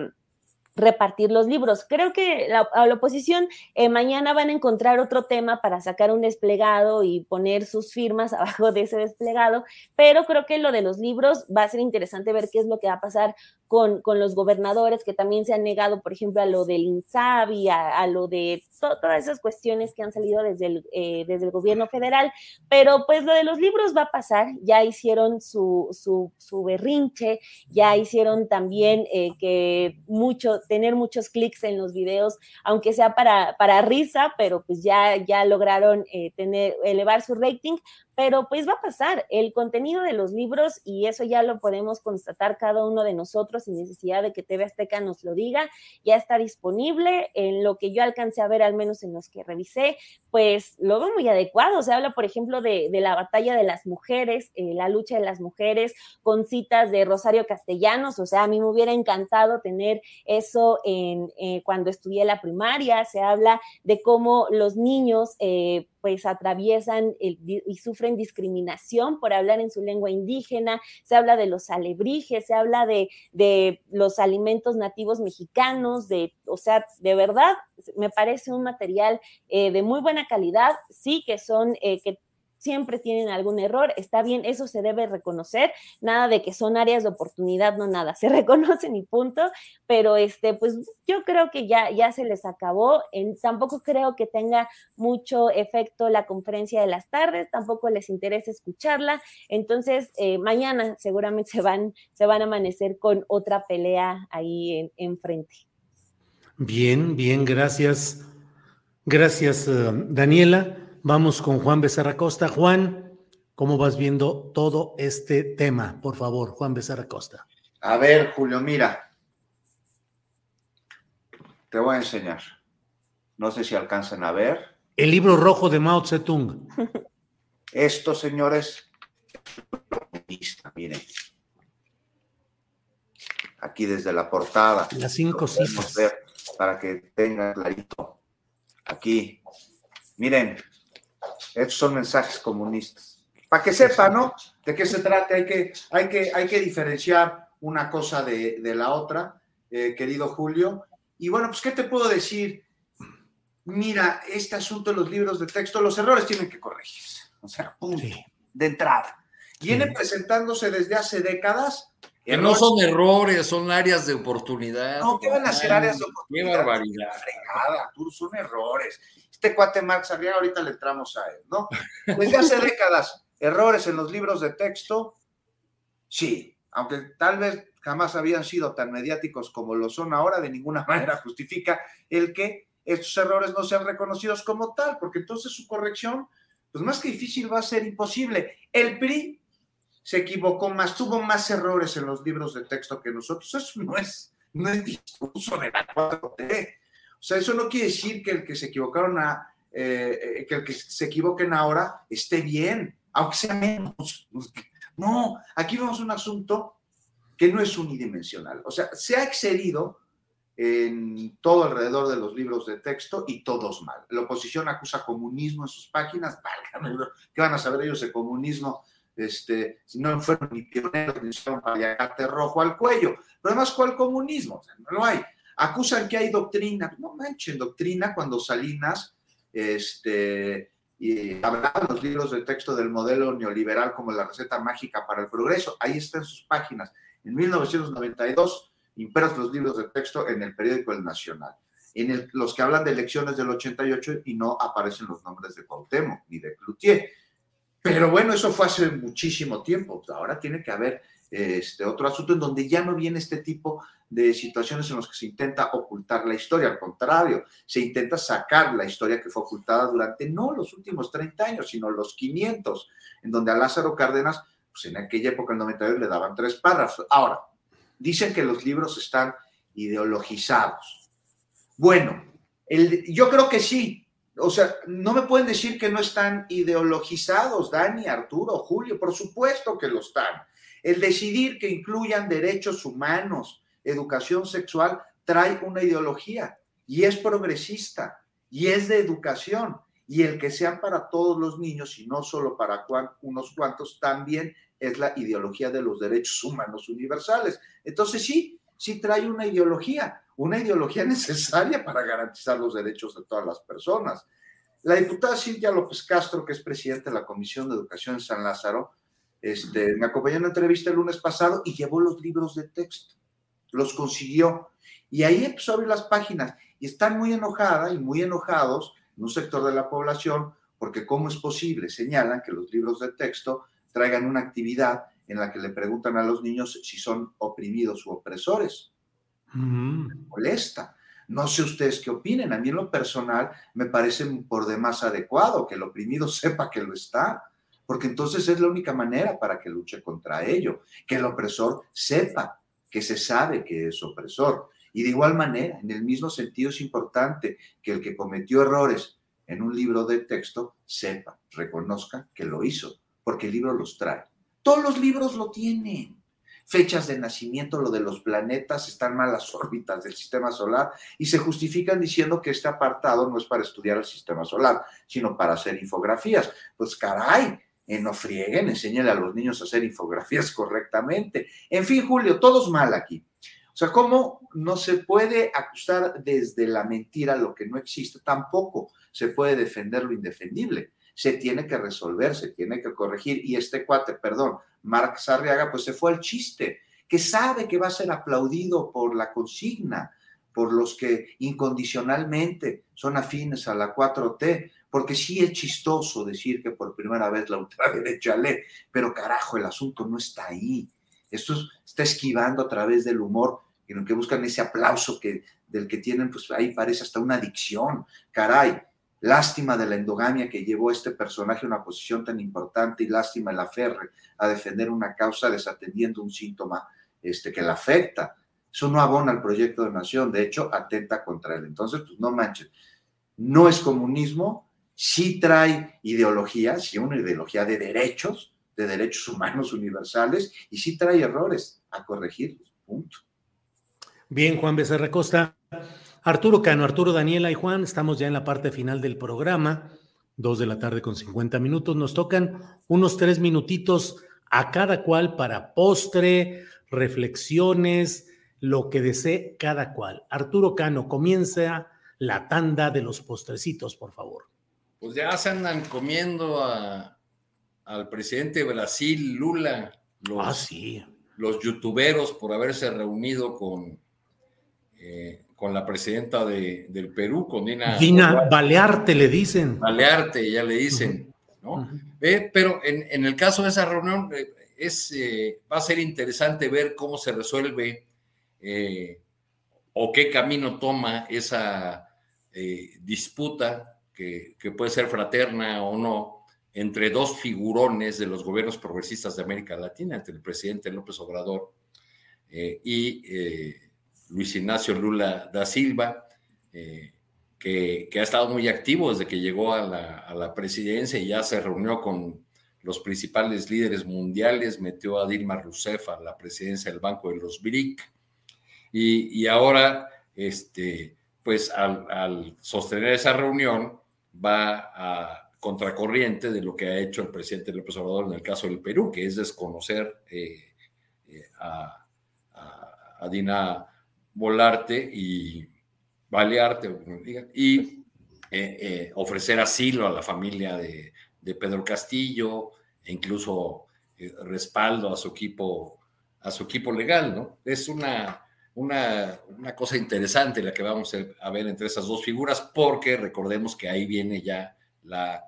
repartir los libros. Creo que la, a la oposición eh, mañana van a encontrar otro tema para sacar un desplegado y poner sus firmas abajo de ese desplegado, pero creo que lo de los libros va a ser interesante ver qué es lo que va a pasar con, con los gobernadores que también se han negado, por ejemplo, a lo del INSABI, a, a lo de todas esas cuestiones que han salido desde el, eh, desde el gobierno federal, pero pues lo de los libros va a pasar, ya hicieron su, su, su berrinche, ya hicieron también eh, que mucho tener muchos clics en los videos, aunque sea para, para risa, pero pues ya, ya lograron eh, tener, elevar su rating, pero pues va a pasar el contenido de los libros y eso ya lo podemos constatar cada uno de nosotros sin necesidad de que TV Azteca nos lo diga, ya está disponible en lo que yo alcancé a ver, al menos en los que revisé, pues lo veo muy adecuado, se habla por ejemplo de, la batalla de las mujeres, eh, la lucha de las mujeres con citas de Rosario Castellanos, o sea, a mí me hubiera encantado tener eso en, eh, cuando estudié la primaria, se habla de cómo los niños... Eh, pues atraviesan y sufren discriminación por hablar en su lengua indígena, se habla de los alebrijes, se habla de, de los alimentos nativos mexicanos, de, o sea, de verdad, me parece un material eh, de muy buena calidad, sí que son, eh, que siempre tienen algún error, está bien, eso se debe reconocer, nada de que son áreas de oportunidad, no nada, se reconocen y punto, pero este, pues yo creo que ya, ya se les acabó, en, tampoco creo que tenga mucho efecto la conferencia de las tardes, tampoco les interesa escucharla, entonces eh, mañana seguramente se van, se van a amanecer con otra pelea ahí enfrente.
bien, bien, gracias. Gracias, eh, Daniela. Vamos con Juan Becerra Costa. Juan, ¿cómo vas viendo todo este tema? Por favor, Juan Becerra Costa.
A ver, Julio, mira. Te voy a enseñar. No sé si alcanzan a ver.
El libro rojo de Mao Zedong.
Esto, señores, miren. Aquí desde la portada.
Las cinco citas.
Para que tengan clarito. Aquí. Miren, Estos son mensajes comunistas. Para que sepa, ¿no? De qué se trata, hay que, hay que, hay que diferenciar una cosa de, la otra, eh, querido Julio. Y bueno, pues, ¿qué te puedo decir? Mira, este asunto de los libros de texto, los errores tienen que corregirse. O sea, punto. De entrada. Viene presentándose desde hace décadas.
Que no son errores, son áreas de oportunidad.
No, ¿qué van a ser áreas de oportunidad?
Qué barbaridad.
Fregada, son errores. Este cuate Marx Arriaga, ahorita le entramos a él, ¿no? Desde hace décadas, errores en los libros de texto, sí, aunque tal vez jamás habían sido tan mediáticos como lo son ahora, de ninguna manera justifica el que estos errores no sean reconocidos como tal, porque entonces su corrección, pues más que difícil, va a ser imposible. El PRI se equivocó más, tuvo más errores en los libros de texto que nosotros. Eso no es, no es discurso de la 4T. O sea, eso no quiere decir que el que se equivocaron a, eh, que el que se equivoquen ahora esté bien, aunque sea menos. No, aquí vemos un asunto que no es unidimensional. O sea, se ha excedido en todo alrededor de los libros de texto y todos mal. La oposición acusa comunismo en sus páginas. ¿Qué van a saber ellos de comunismo? Este, si no fueron ni pioneros ni paliacate rojo al cuello. Pero además, ¿cuál comunismo? no lo hay. Acusan que hay doctrina. No manchen, doctrina cuando Salinas este, y hablaba los libros de texto del modelo neoliberal como la receta mágica para el progreso. Ahí están sus páginas. En 1992, impresos los libros de texto en el periódico El Nacional, en los que hablan de elecciones del 88 y no aparecen los nombres de Cuauhtémoc ni de Cloutier. Pero bueno, eso fue hace muchísimo tiempo. Ahora tiene que haber este otro asunto en donde ya no viene este tipo de situaciones en las que se intenta ocultar la historia, al contrario, se intenta sacar la historia que fue ocultada durante no los últimos 30 años, sino los 500, en donde a Lázaro Cárdenas pues en aquella época, en 92, le daban tres párrafos. Ahora, dicen que los libros están ideologizados. Bueno, yo creo que sí. O sea, no me pueden decir que no están ideologizados, Dani, Arturo, Julio, por supuesto que lo están. El decidir que incluyan derechos humanos, educación sexual, trae una ideología y es progresista y es de educación. Y el que sean para todos los niños y no solo para unos cuantos, también es la ideología de los derechos humanos universales. Entonces sí, sí trae una ideología, una ideología necesaria para garantizar los derechos de todas las personas. La diputada Cintia López Castro, que es presidenta de la Comisión de Educación en San Lázaro, este, me acompañó en una entrevista el lunes pasado y llevó los libros de texto, los consiguió. Y ahí empezó a abrir las páginas y están muy enojada y muy enojados en un sector de la población porque cómo es posible, señalan que los libros de texto traigan una actividad en la que le preguntan a los niños si son oprimidos u opresores. Mm. molesta. No sé ustedes qué opinen. A mí en lo personal me parece por demás adecuado que el oprimido sepa que lo está, porque entonces es la única manera para que luche contra ello, que el opresor sepa que se sabe que es opresor. Y de igual manera, en el mismo sentido es importante que el que cometió errores en un libro de texto sepa, reconozca que lo hizo porque el libro los trae. Todos los libros lo tienen. Fechas de nacimiento, lo de los planetas, están mal las órbitas del sistema solar y se justifican diciendo que este apartado no es para estudiar el sistema solar, sino para hacer infografías. Pues caray, en no frieguen, enséñale a los niños a hacer infografías correctamente. En fin, Julio, todos mal aquí. O sea, ¿cómo no se puede acusar desde la mentira lo que no existe? Tampoco se puede defender lo indefendible se tiene que resolver, se tiene que corregir. Y este cuate, perdón, Marc Sarriaga, pues se fue al chiste, que sabe que va a ser aplaudido por la consigna, por los que incondicionalmente son afines a la 4T, porque sí es chistoso decir que por primera vez la ultraderecha lee, pero carajo, el asunto no está ahí. Esto está esquivando a través del humor, en lo que buscan ese aplauso que, del que tienen, pues ahí parece hasta una adicción. Caray, Lástima de la endogamia que llevó este personaje a una posición tan importante y lástima el aferre a defender una causa desatendiendo un síntoma este, que la afecta. Eso no abona al proyecto de nación, de hecho, atenta contra él. Entonces, pues no manches. No es comunismo, sí trae ideología, sí una ideología de derechos, de derechos humanos universales, y sí trae errores a corregir. Punto.
Bien, Juan Becerra Costa. Arturo Cano, Arturo, Daniela y Juan, estamos ya en la parte final del programa. dos de la tarde con 50 minutos. Nos tocan unos tres minutitos a cada cual para postre, reflexiones, lo que desee cada cual. Arturo Cano, comienza la tanda de los postrecitos, por favor.
Pues ya se andan comiendo al presidente de Brasil, Lula, los,
ah, sí.
los youtuberos por haberse reunido con, eh, con la presidenta de, del Perú, con Dina.
Dina Balearte le dicen.
Balearte, ya le dicen, ¿no? pero en, en, el caso de esa reunión, eh, es, va a ser interesante ver cómo se resuelve o qué camino toma esa disputa que, que puede ser fraterna o no entre dos figurones de los gobiernos progresistas de América Latina, entre el presidente López Obrador y Luis Ignacio Lula da Silva, eh, que, ha estado muy activo desde que llegó a la, presidencia y ya se reunió con los principales líderes mundiales, metió a Dilma Rousseff a la presidencia del Banco de los BRIC, y, ahora, este, pues al, sostener esa reunión, va a contracorriente de lo que ha hecho el presidente López Obrador en el caso del Perú, que es desconocer eh, eh, a, a Dina volarte y balearte, y eh, eh, ofrecer asilo a la familia de, Pedro Castillo e incluso eh, respaldo a su equipo, a su equipo legal, ¿no? Es una, una, cosa interesante la que vamos a ver entre esas dos figuras, porque recordemos que ahí viene ya la,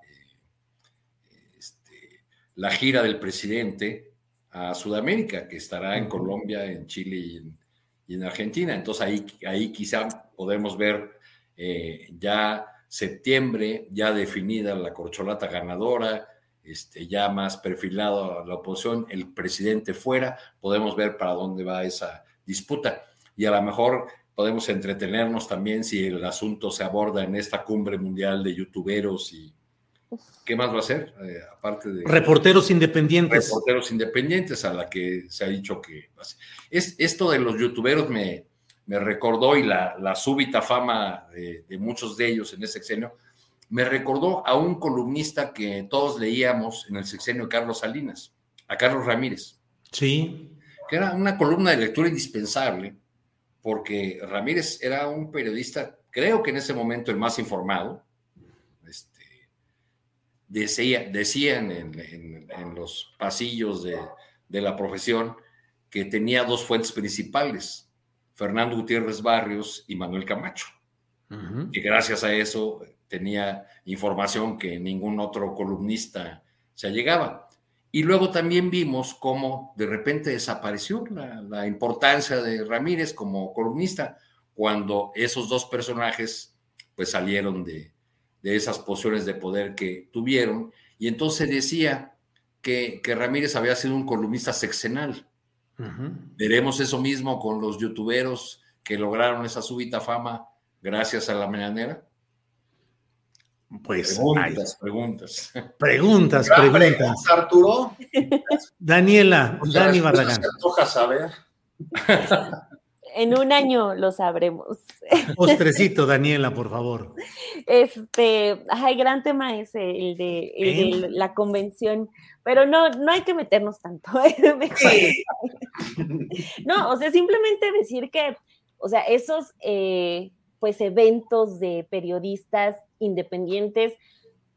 este, la gira del presidente a Sudamérica, que estará en Colombia, en Chile y en, y en Argentina. Entonces ahí, ahí quizá podemos ver eh, ya septiembre, ya definida la corcholata ganadora, este, ya más perfilado a la oposición, el presidente fuera, podemos ver para dónde va esa disputa. Y a lo mejor podemos entretenernos también si el asunto se aborda en esta cumbre mundial de youtuberos y, ¿Qué más va a ser? Eh, aparte de.
Reporteros independientes.
Reporteros independientes, a la que se ha dicho que. Es, esto de los youtuberos me, me recordó y la, súbita fama de, muchos de ellos en ese sexenio, me recordó a un columnista que todos leíamos en el sexenio de Carlos Salinas, a Carlos Ramírez.
Sí.
Que era una columna de lectura indispensable, porque Ramírez era un periodista, creo que en ese momento el más informado, decían en, los pasillos de, la profesión que tenía dos fuentes principales, Fernando Gutiérrez Barrios y Manuel Camacho, y gracias a eso tenía información que ningún otro columnista se allegaba. Y luego también vimos cómo de repente desapareció la, la importancia de Ramírez como columnista cuando esos dos personajes pues salieron de, de esas posiciones de poder que tuvieron. Y entonces decía que, que Ramírez había sido un columnista sexenal. Veremos eso mismo con los youtuberos que lograron esa súbita fama gracias a la mañanera.
Pues
preguntas, preguntas.
Preguntas, preguntas.
Arturo.
Daniela, Dani Barragán.
Se saber.
En un año lo sabremos.
Postrecito, Daniela, por favor.
Este, ay, gran tema ese, el de, ¿Eh? la convención, pero no, no hay que meternos tanto. no, o sea, simplemente decir que, o sea, esos eh, pues eventos de periodistas independientes,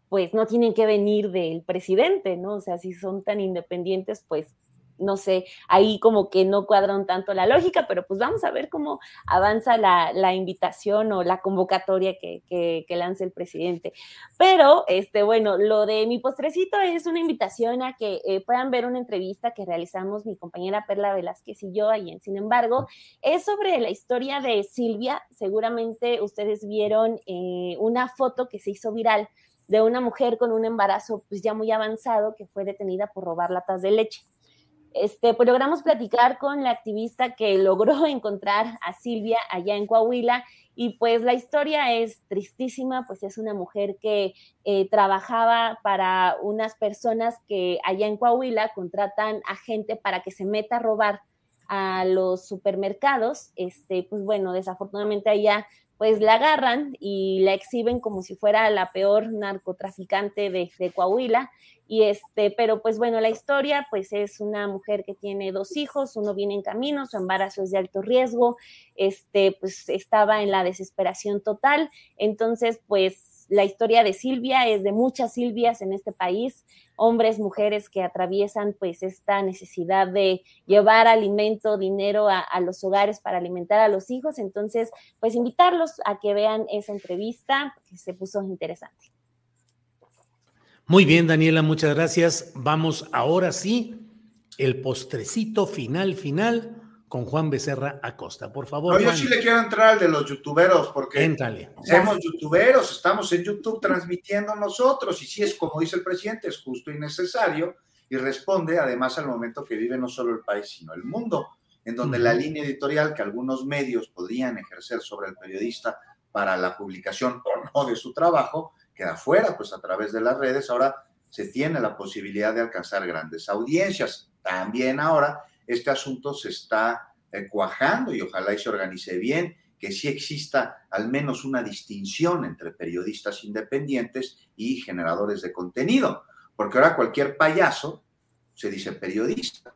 pues no tienen que venir del presidente, ¿no? O sea, si son tan independientes, pues no sé, ahí como que no cuadran tanto la lógica, pero pues vamos a ver cómo avanza la, invitación o la convocatoria que, que, lance el presidente. Pero, este, bueno, lo de mi postrecito es una invitación a que eh, puedan ver una entrevista que realizamos mi compañera Perla Velázquez y yo ahí en Sin embargo, es sobre la historia de Silvia. Seguramente ustedes vieron eh, una foto que se hizo viral de una mujer con un embarazo pues ya muy avanzado que fue detenida por robar latas de leche. Este, pues logramos platicar con la activista que logró encontrar a Silvia allá en Coahuila y pues la historia es tristísima, pues es una mujer que eh, trabajaba para unas personas que allá en Coahuila contratan a gente para que se meta a robar a los supermercados. Este, pues bueno, desafortunadamente allá pues la agarran y la exhiben como si fuera la peor narcotraficante de, Coahuila. Y este, pero pues bueno, la historia pues es una mujer que tiene dos hijos, uno viene en camino, su embarazo es de alto riesgo, este, pues estaba en la desesperación total. Entonces, pues la historia de Silvia es de muchas Silvias en este país hombres, mujeres que atraviesan pues esta necesidad de llevar alimento, dinero a, los hogares para alimentar a los hijos. Entonces, pues invitarlos a que vean esa entrevista que se puso interesante.
Muy bien, Daniela, muchas gracias. Vamos ahora sí, el postrecito final, final con Juan Becerra Acosta. Por favor.
No, yo sí le quiero entrar al de los youtuberos, porque
Éntale.
somos youtuberos, estamos en YouTube transmitiendo nosotros, y si es como dice el presidente, es justo y necesario, y responde además al momento que vive no solo el país, sino el mundo, en donde uh -huh. la línea editorial que algunos medios podrían ejercer sobre el periodista para la publicación o no de su trabajo, queda fuera, pues a través de las redes, ahora se tiene la posibilidad de alcanzar grandes audiencias. También ahora este asunto se está eh, cuajando y ojalá y se organice bien, que sí exista al menos una distinción entre periodistas independientes y generadores de contenido, porque ahora cualquier payaso se dice periodista.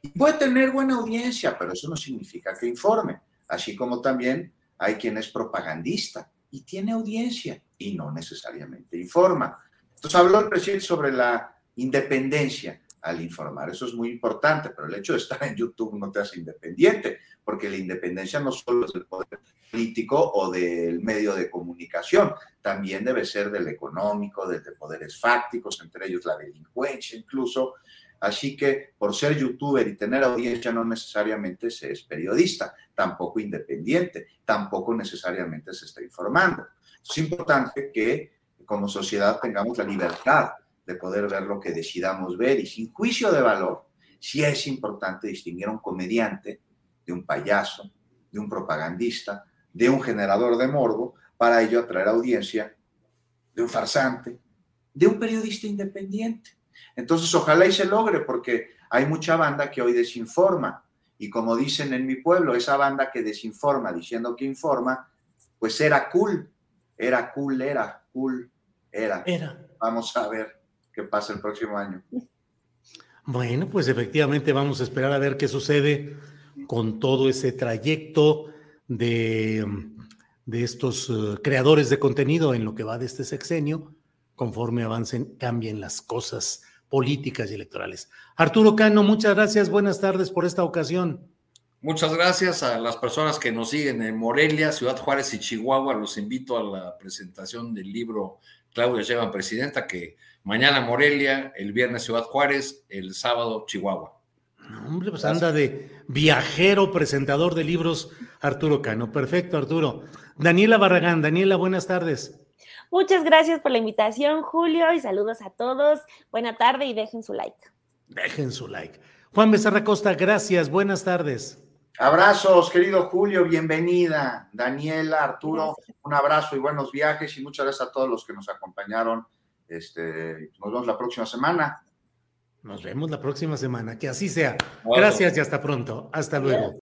Y puede tener buena audiencia, pero eso no significa que informe, así como también hay quien es propagandista y tiene audiencia y no necesariamente informa. Entonces habló el presidente sobre la independencia al informar. Eso es muy importante, pero el hecho de estar en YouTube no te hace independiente, porque la independencia no solo es del poder político o del medio de comunicación, también debe ser del económico, del de poderes fácticos, entre ellos la delincuencia incluso. Así que por ser youtuber y tener audiencia no necesariamente se es periodista, tampoco independiente, tampoco necesariamente se está informando. Es importante que como sociedad tengamos la libertad de poder ver lo que decidamos ver y sin juicio de valor, sí es importante distinguir a un comediante de un payaso, de un propagandista, de un generador de morbo, para ello atraer audiencia, de un farsante, de un periodista independiente. Entonces, ojalá y se logre, porque hay mucha banda que hoy desinforma. Y como dicen en mi pueblo, esa banda que desinforma diciendo que informa, pues era cool, era cool, era cool, era.
Era.
Vamos a ver qué pasa el próximo año.
Bueno, pues efectivamente vamos a esperar a ver qué sucede con todo ese trayecto de, de estos uh, creadores de contenido en lo que va de este sexenio, conforme avancen, cambien las cosas políticas y electorales. Arturo Cano, muchas gracias, buenas tardes por esta ocasión.
Muchas gracias a las personas que nos siguen en Morelia, Ciudad Juárez y Chihuahua. Los invito a la presentación del libro Claudia Llevan Presidenta, que mañana Morelia, el viernes Ciudad Juárez, el sábado Chihuahua.
Hombre, pues anda de viajero presentador de libros Arturo Cano. Perfecto, Arturo. Daniela Barragán, Daniela, buenas tardes.
Muchas gracias por la invitación, Julio, y saludos a todos. Buena tarde y dejen su like.
Dejen su like. Juan Becerra Costa, gracias, buenas tardes.
Abrazos, querido Julio, bienvenida. Daniela, Arturo, gracias. un abrazo y buenos viajes y muchas gracias a todos los que nos acompañaron. Este, nos vemos la próxima semana.
Nos vemos la próxima semana, que así sea. Gracias y hasta pronto. Hasta luego.